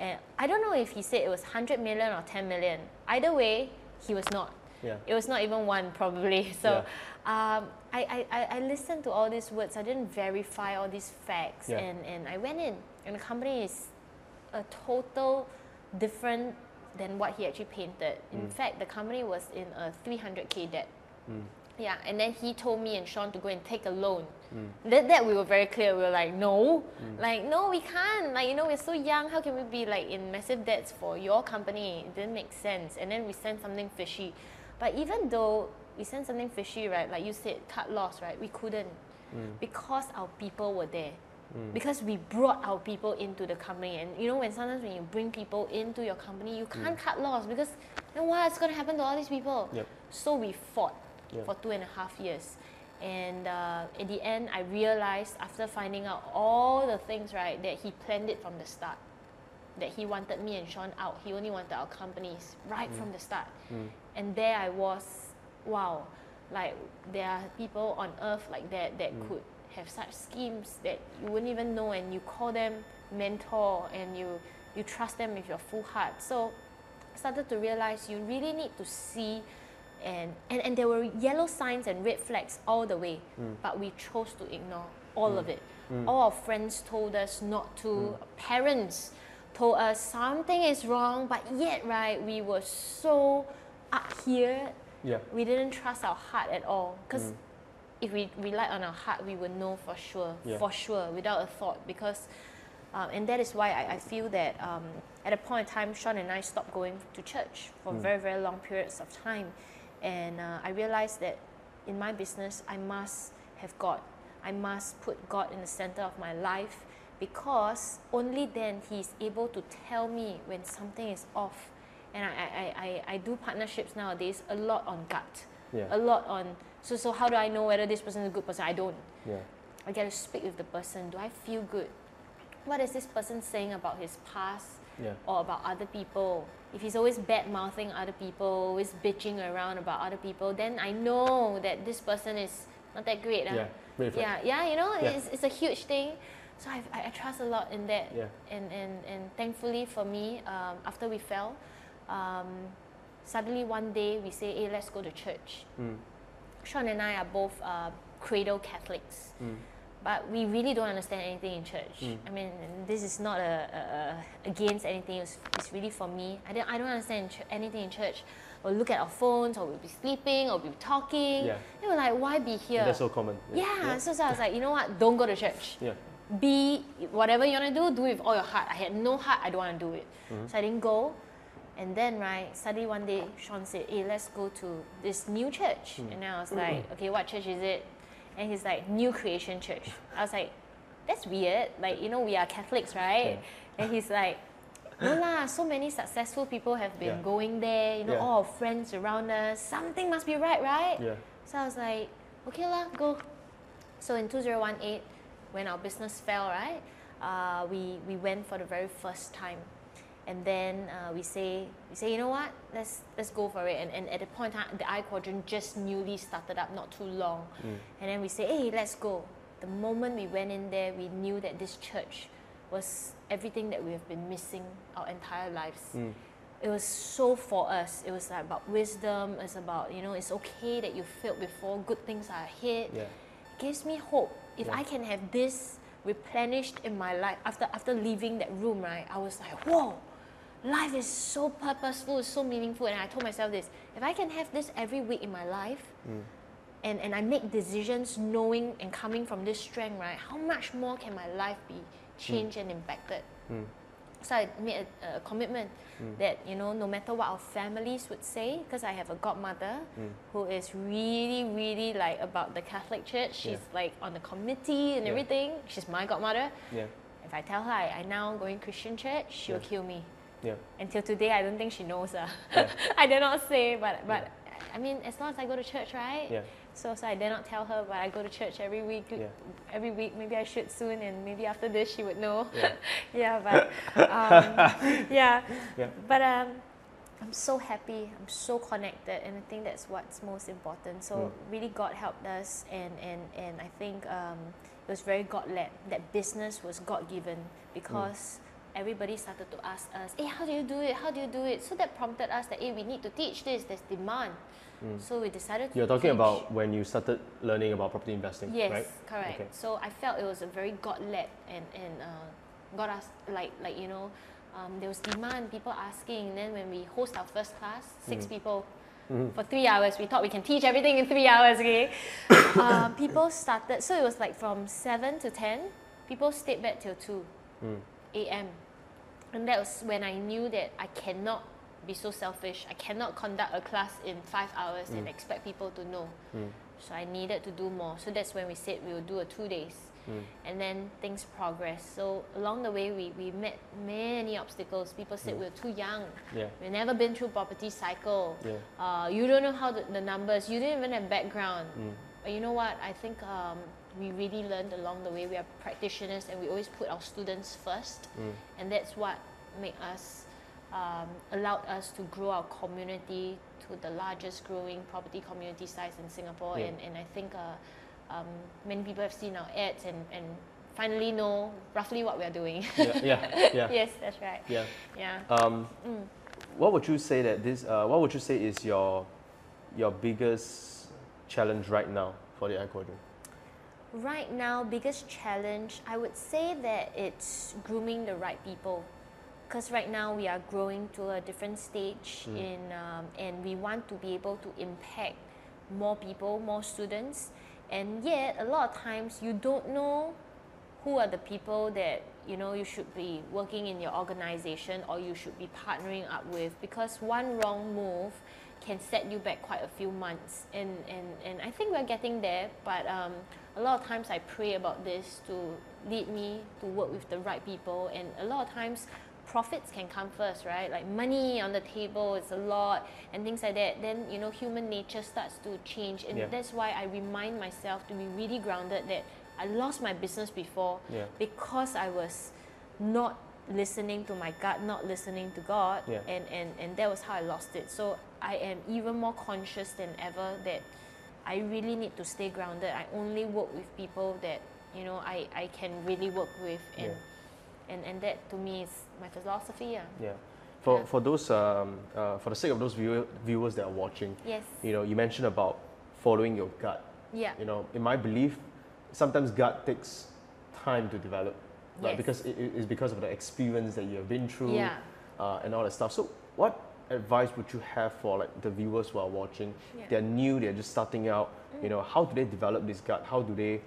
S1: and i don't know if he said it was 100 million or 10 million. Either way he was not.
S2: Yeah.
S1: it was not even one probably. So um, I, I, I- listened to all these words. I didn't verify all these facts.
S2: Yeah.
S1: and, and i went in. And the company is a total different than what he actually painted. In fact the company was in a 300k debt. Yeah. And then he told me and sean to go and take a loan Mm. that, that we were very clear. We were like no. Mm. Like no we can't. Like you know we're so young. How can we be like in massive debts for your company? It didn't make sense. And then we sent something fishy. But even though we sent something fishy right like you said cut loss right we couldn't mm. because our people were there. Because we brought our people into the company. And you know when sometimes when you bring people into your company you can't cut loss because then what's going to happen to all these people.
S2: Yep.
S1: so we fought
S2: Yep.
S1: for two and a half years and uh, at the end i realized after finding out all the things right that he planned it from the start that he wanted me and Sean out. He only wanted our companies right mm. from the start. Mm. And there I was, wow, like there are people on earth like that that mm. could have such schemes that you wouldn't even know and you call them mentor and you you trust them with your full heart. So I started to realize you really need to see and, and, and there were yellow signs and red flags all the way, hmm. but we chose to ignore all of hmm. it. Hmm. All our friends told us not to, parents told us something is wrong, but yet, right, we were so up here,
S2: Yeah.
S1: we didn't trust our heart at all. Because if we relied on our heart, we would know for sure,
S2: Yeah.
S1: for sure, without a thought. Because, um, and that is why I, I feel that um, at a point in time, Sean and I stopped going to church for very, very long periods of time. And uh, I realized that in my business, I must have God. I must put God in the center of my life because only then He is able to tell me when something is off. And I, I, I, I do partnerships nowadays a lot on gut,
S2: Yeah.
S1: a lot on. So, so how do I know whether this person is a good person? I don't.
S2: Yeah.
S1: I get to speak with the person. Do I feel good? What is this person saying about his past
S2: Yeah.
S1: or about other people? If he's always bad mouthing other people, always bitching around about other people, then I know that this person is not that great. ah.
S2: Yeah. Flag.
S1: yeah, yeah, you know,
S2: Yeah.
S1: It's, it's a huge thing. So I, I, I trust a lot in that.
S2: Yeah.
S1: And, and, and thankfully for me, um, after we fell, um, suddenly one day we say, hey, let's go to church.
S2: Mm.
S1: Sean and I are both uh, cradle Catholics,
S2: Mm.
S1: But we really don't understand anything in church.
S2: Mm.
S1: I mean, this is not a, a, a against anything. It's, it's really for me. I don't, I don't understand ch- anything in church. We'll look at our phones, or we'll be sleeping, or we'll be talking.
S2: Yeah.
S1: And we're like, why be here?
S2: That's so common.
S1: yeah. So, so I was like, you know what? Don't go to church.
S2: Yeah.
S1: Be whatever you want to do, do it with all your heart. I had no heart, I don't want to do it.
S2: Mm-hmm.
S1: So I didn't go. And then, right, suddenly one day, Sean said, hey, let's go to this new church.
S2: Mm.
S1: And then I was like, okay, what church is it? And he's like, New Creation Church. I was like, that's weird. Like, you know, we are Catholics, right? And he's like, no lah, so many successful people have been
S2: Yeah.
S1: going there, you know,
S2: Yeah.
S1: all our friends around us. Something must be right, right?
S2: Yeah.
S1: So I was like, okay lah, go. So in 2018, when our business fell, right, uh, we, we went for the very first time. And then uh, we say, we say, you know what, let's, let's go for it. And, and at the point, in time, the I quadrant just newly started up, not too long. And then we say, hey, let's go. The moment we went in there, we knew that this church was everything that we have been missing our entire lives it was so for us. It was like about wisdom. It's about you know it's okay that you failed before. Good things are ahead.
S2: Yeah.
S1: It gives me hope. If
S2: Yeah.
S1: I can have this replenished in my life after after leaving that room, right? I was like, whoa, life is so purposeful, it's so meaningful. And I told myself this: if I can have this every week in my life, mm. and and I make decisions knowing and coming from this strength, right? How much more can my life be changed and impacted? Mm. Mm. So I made a, a commitment that you know, no matter what our families would say, because I have a godmother who is really, really like about the Catholic Church. She's
S2: Yeah.
S1: like on the committee and
S2: Yeah.
S1: everything. She's my godmother.
S2: Yeah.
S1: If I tell her I, I now going Christian church, she will
S2: Yeah.
S1: kill me.
S2: Yeah.
S1: Until today, I don't think she knows. Uh.
S2: Yeah.
S1: I dare not say, but but I mean, as long as I go to church, right?
S2: Yeah.
S1: So, so I did not tell her, but I go to church every week.
S2: Yeah.
S1: Every week, maybe I should soon, and maybe after this she would know.
S2: Yeah.
S1: yeah, but um, yeah,
S2: Yeah.
S1: but um, I'm so happy. I'm so connected, and I think that's what's most important. So
S2: Mm.
S1: really, God helped us, and and and I think um, it was very God led. That business was God given because. Everybody started to ask us, "Hey, how do you do it? How do you do it?" So that prompted us that, "Hey, we need to teach this. There's demand." So we decided to.
S2: Mm. You're talking
S1: teach.
S2: about when you started learning about property investing,
S1: Yes,
S2: right?
S1: correct.
S2: Okay.
S1: So I felt it was a very God led and and uh, got us like like you know, um, there was demand, people asking. And then when we host our first class, 6
S2: Mm-hmm.
S1: people for three hours, we thought we can teach everything in three hours. Okay, uh, people started. So it was like from seven to ten. People stayed back till two
S2: Mm.
S1: a.m. And that was when I knew that I cannot be so selfish. I cannot conduct a class in five hours and mm. expect people to know. Mm. So I needed to do more. So that's when we said we will do a two days. Mm. And then things progressed. So along the way, we, we met many obstacles. People said we're too young.
S2: Yeah.
S1: We've never been through property cycle.
S2: Yeah.
S1: Uh, you don't know how the, the numbers. You didn't even have background. But you know what? I think um, we really learned along the way. We are practitioners, and we always put our students first, and that's what made us um, allowed us to grow our community to the largest growing property community size in Singapore. And, and I think uh, um, many people have seen our ads and, and finally know roughly what we are doing.
S2: Yeah. Yeah. Yeah.
S1: yes, that's right.
S2: yeah.
S1: Yeah.
S2: Um, What would you say that this? Uh, what would you say is your your biggest challenge right now for the quadrant?
S1: Right now, biggest challenge, I would say that it's grooming the right people. Because right now we are growing to a different stage in, um, and we want to be able to impact more people, more students. And yet, a lot of times you don't know who are the people that you know you should be working in your organization or you should be partnering up with because one wrong move can set you back quite a few months and and, and i think we're getting there but um, a lot of times i pray about this to lead me to work with the right people and a lot of times profits can come first right like money on the table is a lot and things like that then you know human nature starts to change and
S2: Yeah.
S1: that's why i remind myself to be really grounded that i lost my business before
S2: Yeah.
S1: because I was not listening to my gut, not listening to God,
S2: Yeah.
S1: and, and, and that was how I lost it. So I am even more conscious than ever that I really need to stay grounded. I only work with people that you know I, I can really work with, and, and and that to me is my philosophy. Yeah.
S2: Yeah. For,
S1: Yeah.
S2: for those um, uh, for the sake of those viewer, viewers that are watching,
S1: Yes.
S2: you know, you mentioned about following your gut.
S1: Yeah.
S2: You know, in my belief, sometimes gut takes time to develop,
S1: Yes.
S2: because it, it- it's because of the experience that you have been through,
S1: Yeah.
S2: uh, and all that stuff. So, what advice would you have for like the viewers who are watching?
S1: Yeah. Mm.
S2: They're new, they're just starting out. You know, how do they develop this gut? How do they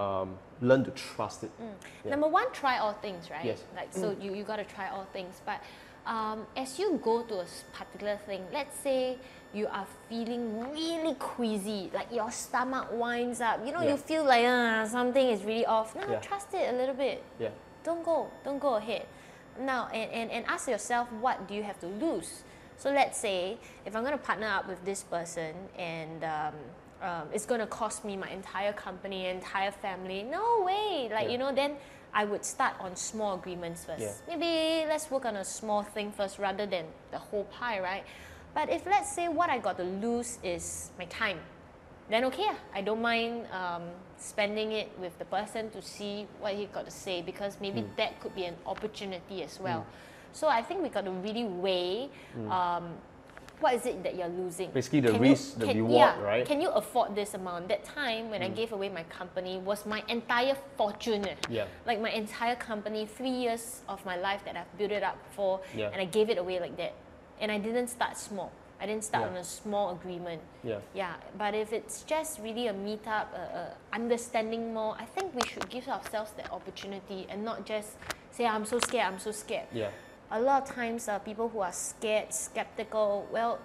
S2: um, learn to trust it? Yeah.
S1: Number one, try all things, right?
S2: Yes.
S1: Like so, you, you got to try all things. But um, as you go to a particular thing, let's say you are feeling really queasy, like your stomach winds up. You know,
S2: Yeah.
S1: you feel like uh, something is really off. No,
S2: Yeah.
S1: trust it a little bit.
S2: Yeah.
S1: Don't go. Don't go ahead. Now, and, and, and ask yourself, what do you have to lose? So let's say if I'm going to partner up with this person and um, um, it's going to cost me my entire company, entire family. No way. Like,
S2: Yeah.
S1: you know, then I would start on small agreements first.
S2: Yeah.
S1: Maybe let's work on a small thing first rather than the whole pie, right? But if let's say what I got to lose is my time, then okay, ah, I don't mind um, spending it with the person to see what he got to say because maybe
S2: Hmm.
S1: that could be an opportunity as well. So I think we got to really weigh um, what is it that you're losing.
S2: Hmm. Basically, the
S1: Can
S2: risk, the reward,
S1: yeah,
S2: right? Hmm.
S1: Can you afford this amount? That time when I gave away my company was my entire fortune.
S2: Yeah.
S1: Like my entire company, three years of my life that I've built it up for,
S2: Yeah.
S1: and I gave it away like that. And I didn't start small. I didn't start
S2: Yeah.
S1: on a small agreement.
S2: Yeah.
S1: Yeah, but if it's just really a meetup, uh, uh, understanding more, I think we should give ourselves that opportunity and not just say, I'm so scared, I'm so scared.
S2: Yeah.
S1: A lot of times, uh, people who are scared, skeptical, well,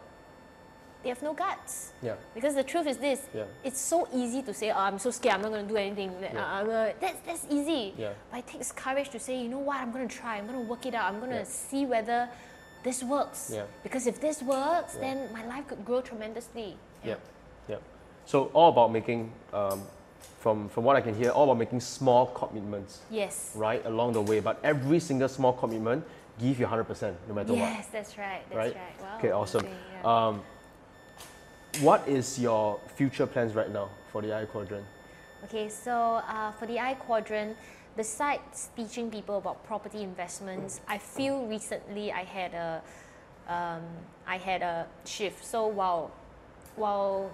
S1: they have no guts.
S2: Yeah.
S1: Because the truth is this
S2: Yeah.
S1: it's so easy to say, oh, I'm so scared, I'm not going to do anything. Uh,
S2: Yeah.
S1: uh, that's, that's easy.
S2: Yeah.
S1: But it takes courage to say, you know what, I'm going to try, I'm going to work it out, I'm going to
S2: Yeah.
S1: see whether this works.
S2: Yeah.
S1: Because if this works,
S2: Yeah.
S1: then my life could grow tremendously.
S2: Yep, yep. So all about making, um, from from what I can hear, all about making small commitments,
S1: Yes.
S2: right, along the way. But every single small commitment, give you hundred percent, no matter what.
S1: Yes, that's right. That's
S2: Right?
S1: right. Wow.
S2: Okay, awesome.
S1: amazing, yeah.
S2: Um, what is your future plans right now for the I quadrant?
S1: Okay, so uh, for the I quadrant, besides teaching people about property investments, I feel recently I had a um, I had a shift. So while while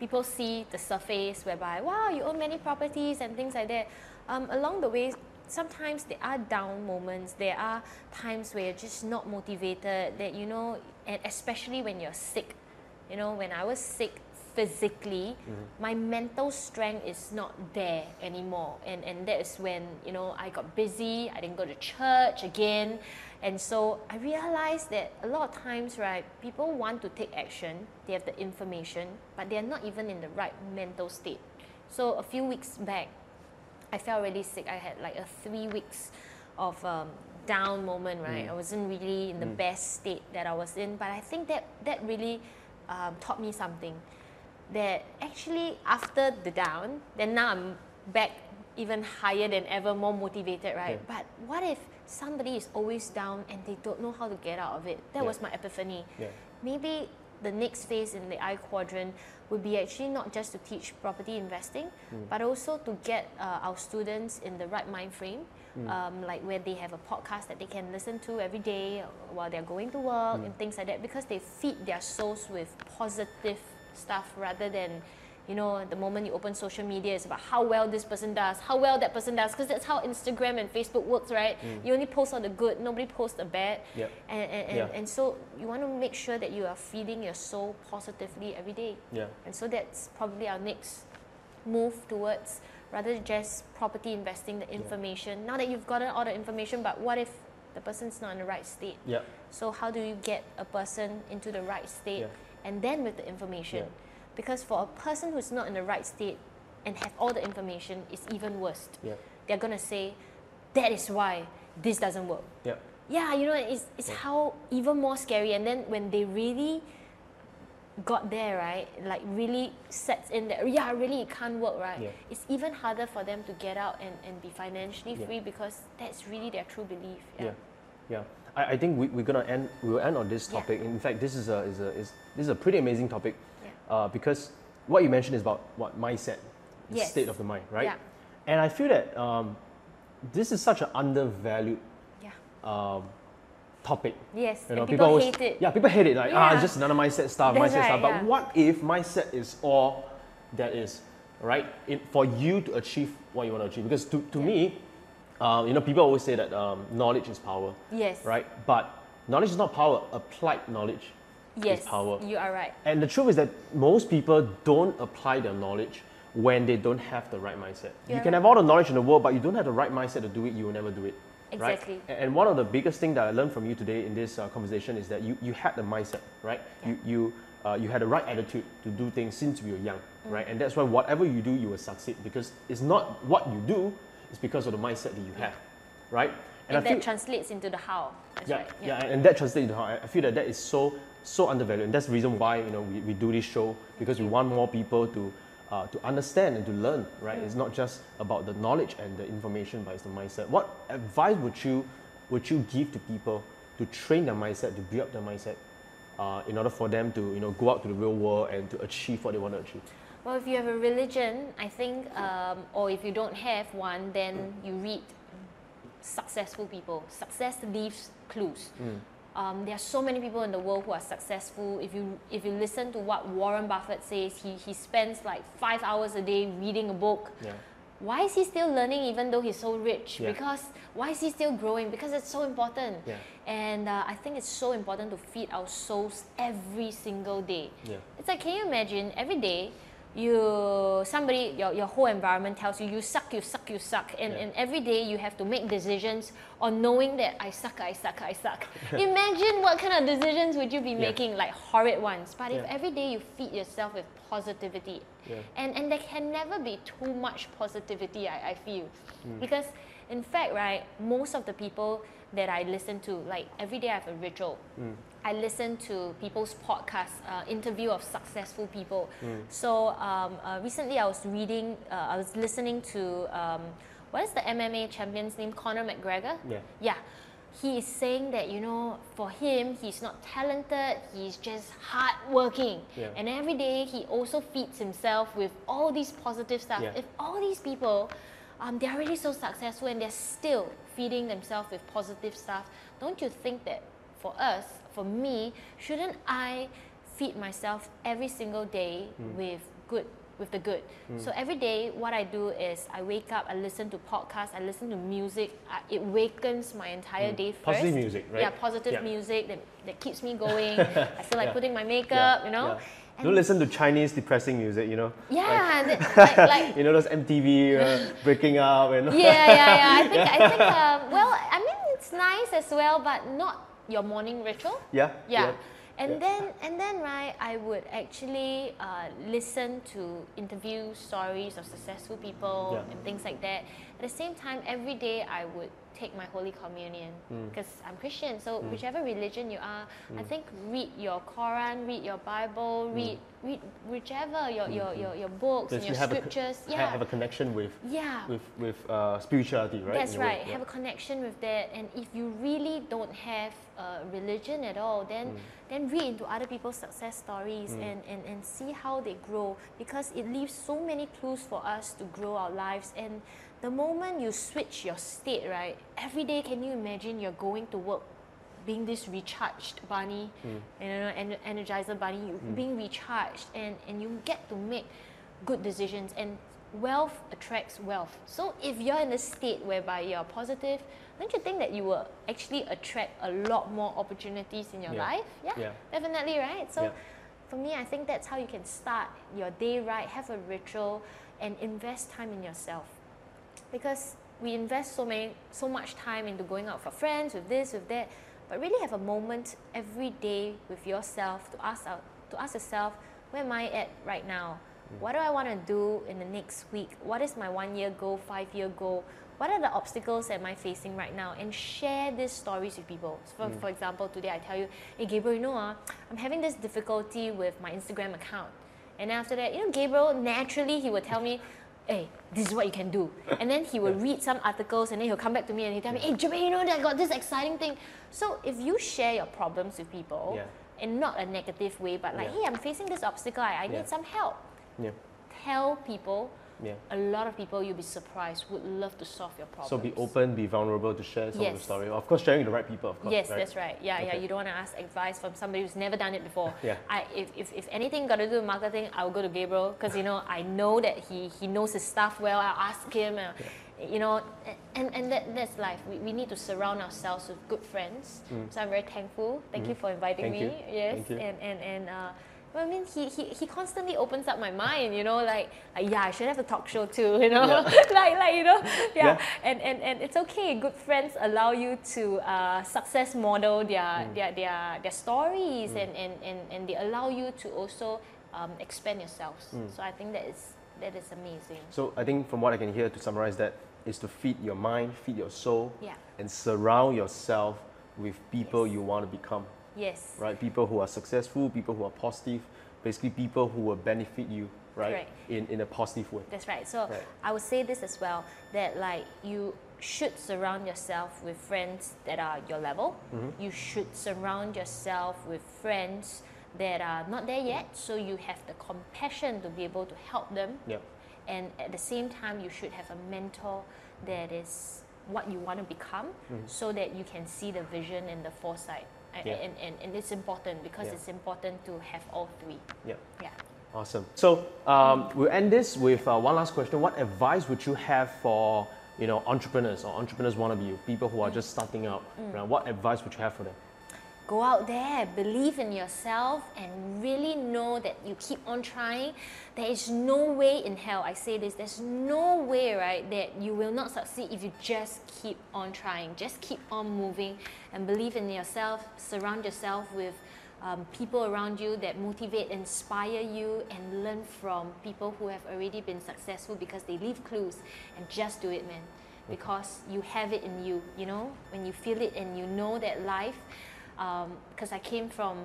S1: people see the surface whereby wow you own many properties and things like that, um, along the way sometimes there are down moments. There are times where you're just not motivated. That you know, and especially when you're sick. You know, when I was sick physically, mm-hmm. my mental strength is not there anymore. And, and that is when, you know, I got busy, I didn't go to church again. And so I realized that a lot of times, right, people want to take action, they have the information, but they're not even in the right mental state. So a few weeks back, I felt really sick. I had like a three weeks of um, down moment, right? I wasn't really in the best state that I was in, but I think that that really um, taught me something. That actually after the down, then now I'm back even higher than ever, more motivated, right?
S2: Yeah.
S1: But what if somebody is always down and they don't know how to get out of it? That
S2: Yeah.
S1: was my epiphany
S2: Yeah.
S1: maybe the next phase in the I quadrant would be actually not just to teach property investing, but also to get uh, our students in the right mind frame, um, like where they have a podcast that they can listen to every day while they're going to work and things like that, because they feed their souls with positive stuff rather than. You know, the moment you open social media, it's about how well this person does, how well that person does, because that's how Instagram and Facebook works, right? Mm. You only post all the good, nobody posts the bad.
S2: Yep.
S1: And, and, and,
S2: Yeah.
S1: and so you want to make sure that you are feeding your soul positively every day.
S2: Yeah.
S1: And so that's probably our next move towards rather than just property investing the information. Now that you've gotten all the information, but what if the person's not in the right state?
S2: Yeah.
S1: So how do you get a person into the right state
S2: Yeah.
S1: and then with the information?
S2: Yeah.
S1: Because for a person who's not in the right state and have all the information, it's even worse.
S2: Yeah.
S1: They're gonna say, that is why this doesn't work
S2: Yeah.
S1: yeah you know it's, it's how even more scary and then when they really got there right like really sets in that yeah really it can't work right
S2: Yeah.
S1: it's even harder for them to get out and, and be financially
S2: Yeah.
S1: free because that's really their true belief
S2: Yeah, yeah. I, I think we, we're gonna end. We'll end on this
S1: Yeah.
S2: topic. In fact, this is a is a is this is a pretty amazing topic,
S1: Yeah.
S2: Uh, because what you mentioned is about what mindset, the
S1: Yes.
S2: state of the mind, right?
S1: Yeah.
S2: And I feel that um, this is such an undervalued
S1: yeah
S2: um, topic.
S1: yes
S2: You know,
S1: and people,
S2: always,
S1: hate it
S2: Yeah, people hate it. Like, ah,
S1: Yeah.
S2: it's just another mindset stuff,
S1: That's
S2: mindset
S1: right,
S2: stuff. But
S1: yeah.
S2: what if mindset is all that is, right? In, for you to achieve what you want to achieve. Because to, to me, uh, you know, people always say that um, knowledge is power,
S1: yes
S2: right? But knowledge is not power. Applied knowledge
S1: yes
S2: power.
S1: you are right
S2: And the truth is that most people don't apply their knowledge when they don't have the right mindset. you
S1: Yeah.
S2: can have all the knowledge in the world, but you don't have the right mindset to do it, you will never do it.
S1: Exactly.
S2: Right? And one of the biggest things that I learned from you today in this uh, conversation is that you, you had the mindset, right? Yeah. You, you, uh, you had the right attitude to do things since you were young,
S1: Mm.
S2: right? And that's why whatever you do, you will succeed because it's not what you do, it's because of the mindset that you have, right? And
S1: and that
S2: feel-
S1: translates into the how. That's
S2: yeah,
S1: right.
S2: yeah, and that translates into how I feel that that is so so undervalued, and that's the reason why you know we, we do this show because we want more people to uh, to understand and to learn. Right, it's not just about the knowledge and the information, but it's the mindset. What advice would you would you give to people to train their mindset, to build up their mindset, uh, in order for them to you know go out to the real world and to achieve what they want to achieve?
S1: Well, if you have a religion, I think, um, or if you don't have one, then you read successful people. Success leaves clues. Um, there are so many people in the world who are successful. If you if you listen to what Warren Buffett says, he, he spends like five hours a day reading a book.
S2: Yeah.
S1: Why is he still learning even though he's so rich?
S2: Yeah.
S1: Because why is he still growing? Because it's so important.
S2: Yeah.
S1: And uh, I think it's so important to feed our souls every single day.
S2: Yeah.
S1: It's like, can you imagine every day you somebody your, your whole environment tells you you suck, you suck, you suck, and,
S2: Yeah.
S1: and every day you have to make decisions on knowing that I suck, I suck, I suck. imagine what kind of decisions would you be
S2: Yeah.
S1: making, like horrid ones. But if every day you feed yourself with positivity,
S2: Yeah.
S1: and and there can never be too much positivity, I, I feel,
S2: Mm.
S1: because in fact, right, most of the people that I listen to, like every day I have a ritual.
S2: Mm.
S1: I listen to people's podcasts, uh, interview of successful people.
S2: Mm.
S1: So um, uh, recently I was reading, uh, I was listening to um, what is the MMA champion's name? Conor McGregor.
S2: Yeah.
S1: Yeah. He is saying that you know, for him, he's not talented. He's just hardworking,
S2: Yeah.
S1: and every day he also feeds himself with all these positive stuff.
S2: Yeah.
S1: If all these people, um, they're already so successful and they're still feeding themselves with positive stuff, don't you think that for us, for me, shouldn't I feed myself every single day
S2: Mm.
S1: with good? With the good. So every day, what I do is I wake up, I listen to podcasts, I listen to music. I, it wakens my entire day first.
S2: Mm. Positive music, right?
S1: Yeah, positive
S2: Yeah.
S1: music that, that keeps me going. I feel like
S2: Yeah.
S1: putting my makeup, you know.
S2: Yeah. Don't listen to Chinese depressing music, you know.
S1: Yeah, that- like, like
S2: You know those MTV uh, breaking up and
S1: yeah, yeah, yeah. I think, I think. Um, well, I mean, it's nice as well, but not your morning ritual.
S2: yeah,
S1: Yeah. And
S2: Yeah.
S1: then, and then, right, I would actually uh, listen to interview stories of successful people
S2: Yeah.
S1: and things like that. At the same time, every day I would take my Holy Communion
S2: Mm.
S1: because I'm Christian. So whichever religion you are, I think read your Quran, read your Bible, read read whichever your your, your, your books and
S2: you
S1: your
S2: a,
S1: scriptures.
S2: ha-
S1: yeah.
S2: have a connection with
S1: yeah.
S2: with with uh, spirituality, right?
S1: That's
S2: a way.
S1: right. Have a connection with that, and if you really don't have a religion at all, then
S2: Mm.
S1: then read into other people's success stories and, and, and see how they grow because it leaves so many clues for us to grow our lives. And the moment you switch your state, right? Every day, can you imagine you're going to work being this recharged bunny,
S2: Mm.
S1: you know, en- energizer bunny, you being recharged, and, and you get to make good decisions. And wealth attracts wealth. So if you're in a state whereby you're positive, don't you think that you will actually attract a lot more opportunities in your
S2: Yeah.
S1: life? Yeah,
S2: Yeah.
S1: definitely, right? So
S2: Yeah.
S1: for me, I think that's how you can start your day right, have a ritual, and invest time in yourself because we invest so many so much time into going out for friends with this with that. But really have a moment every day with yourself to ask out to ask yourself where am i at right now? What do i want to do in the next week? What is my one year goal five year goal? What are the obstacles am i facing right now? And share these stories with people. So for, for example today i tell you hey gabriel you know ah, i'm having this difficulty with my instagram account. And after that, you know, Gabriel naturally he would tell me, "Hey, this is what you can do." And then he would read some articles, and then he'll come back to me and he'll tell me, eh, "Hey, Jermaine, you know, I got this exciting thing." So if you share your problems with people,
S2: Yeah.
S1: in not a negative way, but like,
S2: Yeah.
S1: "Hey, I'm facing this obstacle. I, I
S2: Yeah.
S1: need some help."
S2: Yeah,
S1: Tell people.
S2: Yeah.
S1: A lot of people, you'll be surprised, would love to solve your problems.
S2: So be open, be vulnerable to share some of the story. Of course, sharing with the right people, of course.
S1: Yes,
S2: right?
S1: that's right. Yeah, yeah. You don't want to ask advice from somebody who's never done it before.
S2: Yeah.
S1: I, if, if, if anything got to do with marketing, I will go to Gabriel because you know I know that he, he knows his stuff well. I'll ask him. Uh, You know, and, and that, that's life. We, we need to surround ourselves with good friends. So I'm very thankful. Thank you for inviting
S2: Mm. Thank
S1: me.
S2: you.
S1: Yes,
S2: Thank you.
S1: and and and. Uh, well, I mean, he, he, he constantly opens up my mind, you know, like, like yeah, I should have a talk show too, you know,
S2: Yeah.
S1: like, like, you know, yeah.
S2: Yeah.
S1: And, and, and it's okay. Good friends allow you to uh, success model their,
S2: Mm.
S1: their, their, their stories and, and, and, and they allow you to also um, expand yourselves.
S2: Mm.
S1: So I think that is, that is amazing.
S2: So I think from what I can hear, to summarize that, is to feed your mind, feed your soul,
S1: Yeah.
S2: and surround yourself with people
S1: Yes.
S2: you want to become,
S1: Yes.
S2: right? People who are successful, people who are positive, basically people who will benefit you, right?
S1: Correct.
S2: In, in a positive way.
S1: That's right. So
S2: Right.
S1: I would say this as well that like you should surround yourself with friends that are your level.
S2: Mm-hmm.
S1: You should surround yourself with friends that are not there yet, so you have the compassion to be able to help them.
S2: Yeah.
S1: And at the same time, you should have a mentor that is what you want to become, so that you can see the vision and the foresight.
S2: Yeah.
S1: And, and, and it's important because
S2: Yeah.
S1: it's important to have all three.
S2: Yeah.
S1: Yeah.
S2: Awesome. So um, we'll end this with uh, one last question. What advice would you have for you know entrepreneurs or entrepreneurs wannabe you, people who are just starting out? right? What advice would you have for them?
S1: Go out there, believe in yourself, and really know that you keep on trying. There is no way in hell, I say this, there's no way, right, that you will not succeed if you just keep on trying. Just keep on moving and believe in yourself. Surround yourself with um, people around you that motivate, inspire you, and learn from people who have already been successful because they leave clues. And just do it, man. Because you have it in you, you know, when you feel it and you know that life because I came from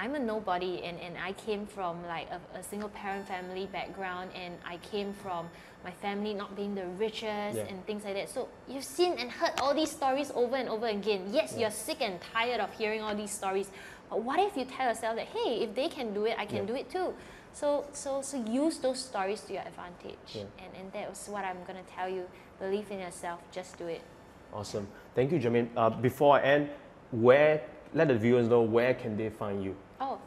S1: I'm a nobody and, and I came from like a, a single parent family background and I came from my family not being the richest
S2: Yeah.
S1: and things like that. So you've seen and heard all these stories over and over again. Yes,
S2: Yeah.
S1: you're sick and tired of hearing all these stories. But what if you tell yourself that hey, if they can do it, I can
S2: Yeah.
S1: do it too. So so so use those stories to your advantage. And and that was what I'm gonna tell you. Believe in yourself, just do it.
S2: Awesome. Thank you, Jermaine. Uh, before I end, where let the viewers know where can they find you?
S1: Oh,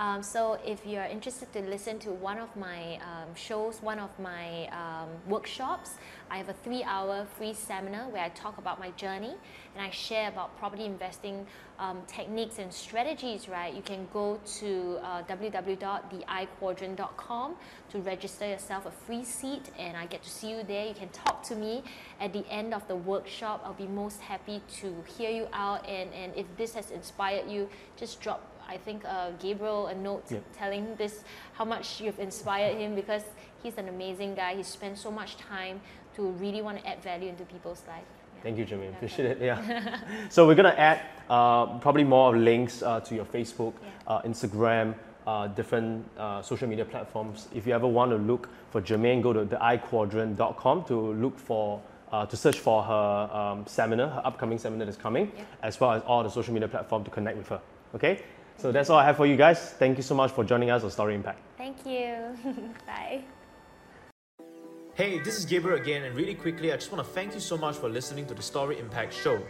S1: um, so if you're interested to listen to one of my um, shows, one of my um, workshops, I have a three hour free seminar where I talk about my journey and I share about property investing um, techniques and strategies, right? You can go to uh, www.theiquadrant.com to register yourself a free seat and I get to see you there. You can talk to me at the end of the workshop. I'll be most happy to hear you out and, and if this has inspired you, just drop I think uh, Gabriel a note
S2: Yeah.
S1: telling this how much you've inspired him because he's an amazing guy. He spent so much time to really want to add value into people's life. Yeah.
S2: Thank you, Jermaine. Appreciate it. Yeah. so we're gonna add uh, probably more links uh, to your Facebook,
S1: Yeah.
S2: uh, Instagram, uh, different uh, social media platforms. If you ever want to look for Jermaine, go to theiquadrant.com to look for. Uh, to search for her um, seminar, her upcoming seminar that's coming,
S1: Yeah.
S2: as well as all the social media platforms to connect with her. Okay, so that's all I have for you guys. Thank you so much for joining us on Story Impact.
S1: Thank you. Bye.
S3: Hey, this is Gabriel again, and really quickly, I just want to thank you so much for listening to the Story Impact Show.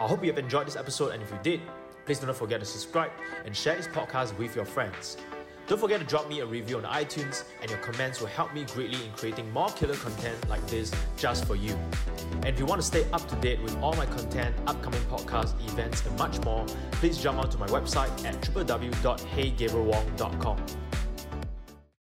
S3: I hope you have enjoyed this episode, and if you did, please do not forget to subscribe and share this podcast with your friends. Don't forget to drop me a review on iTunes, and your comments will help me greatly in creating more killer content like this just for you. And if you want to stay up to date with all my content, upcoming podcasts, events, and much more, please jump onto my website at www.heygabrielwong.com.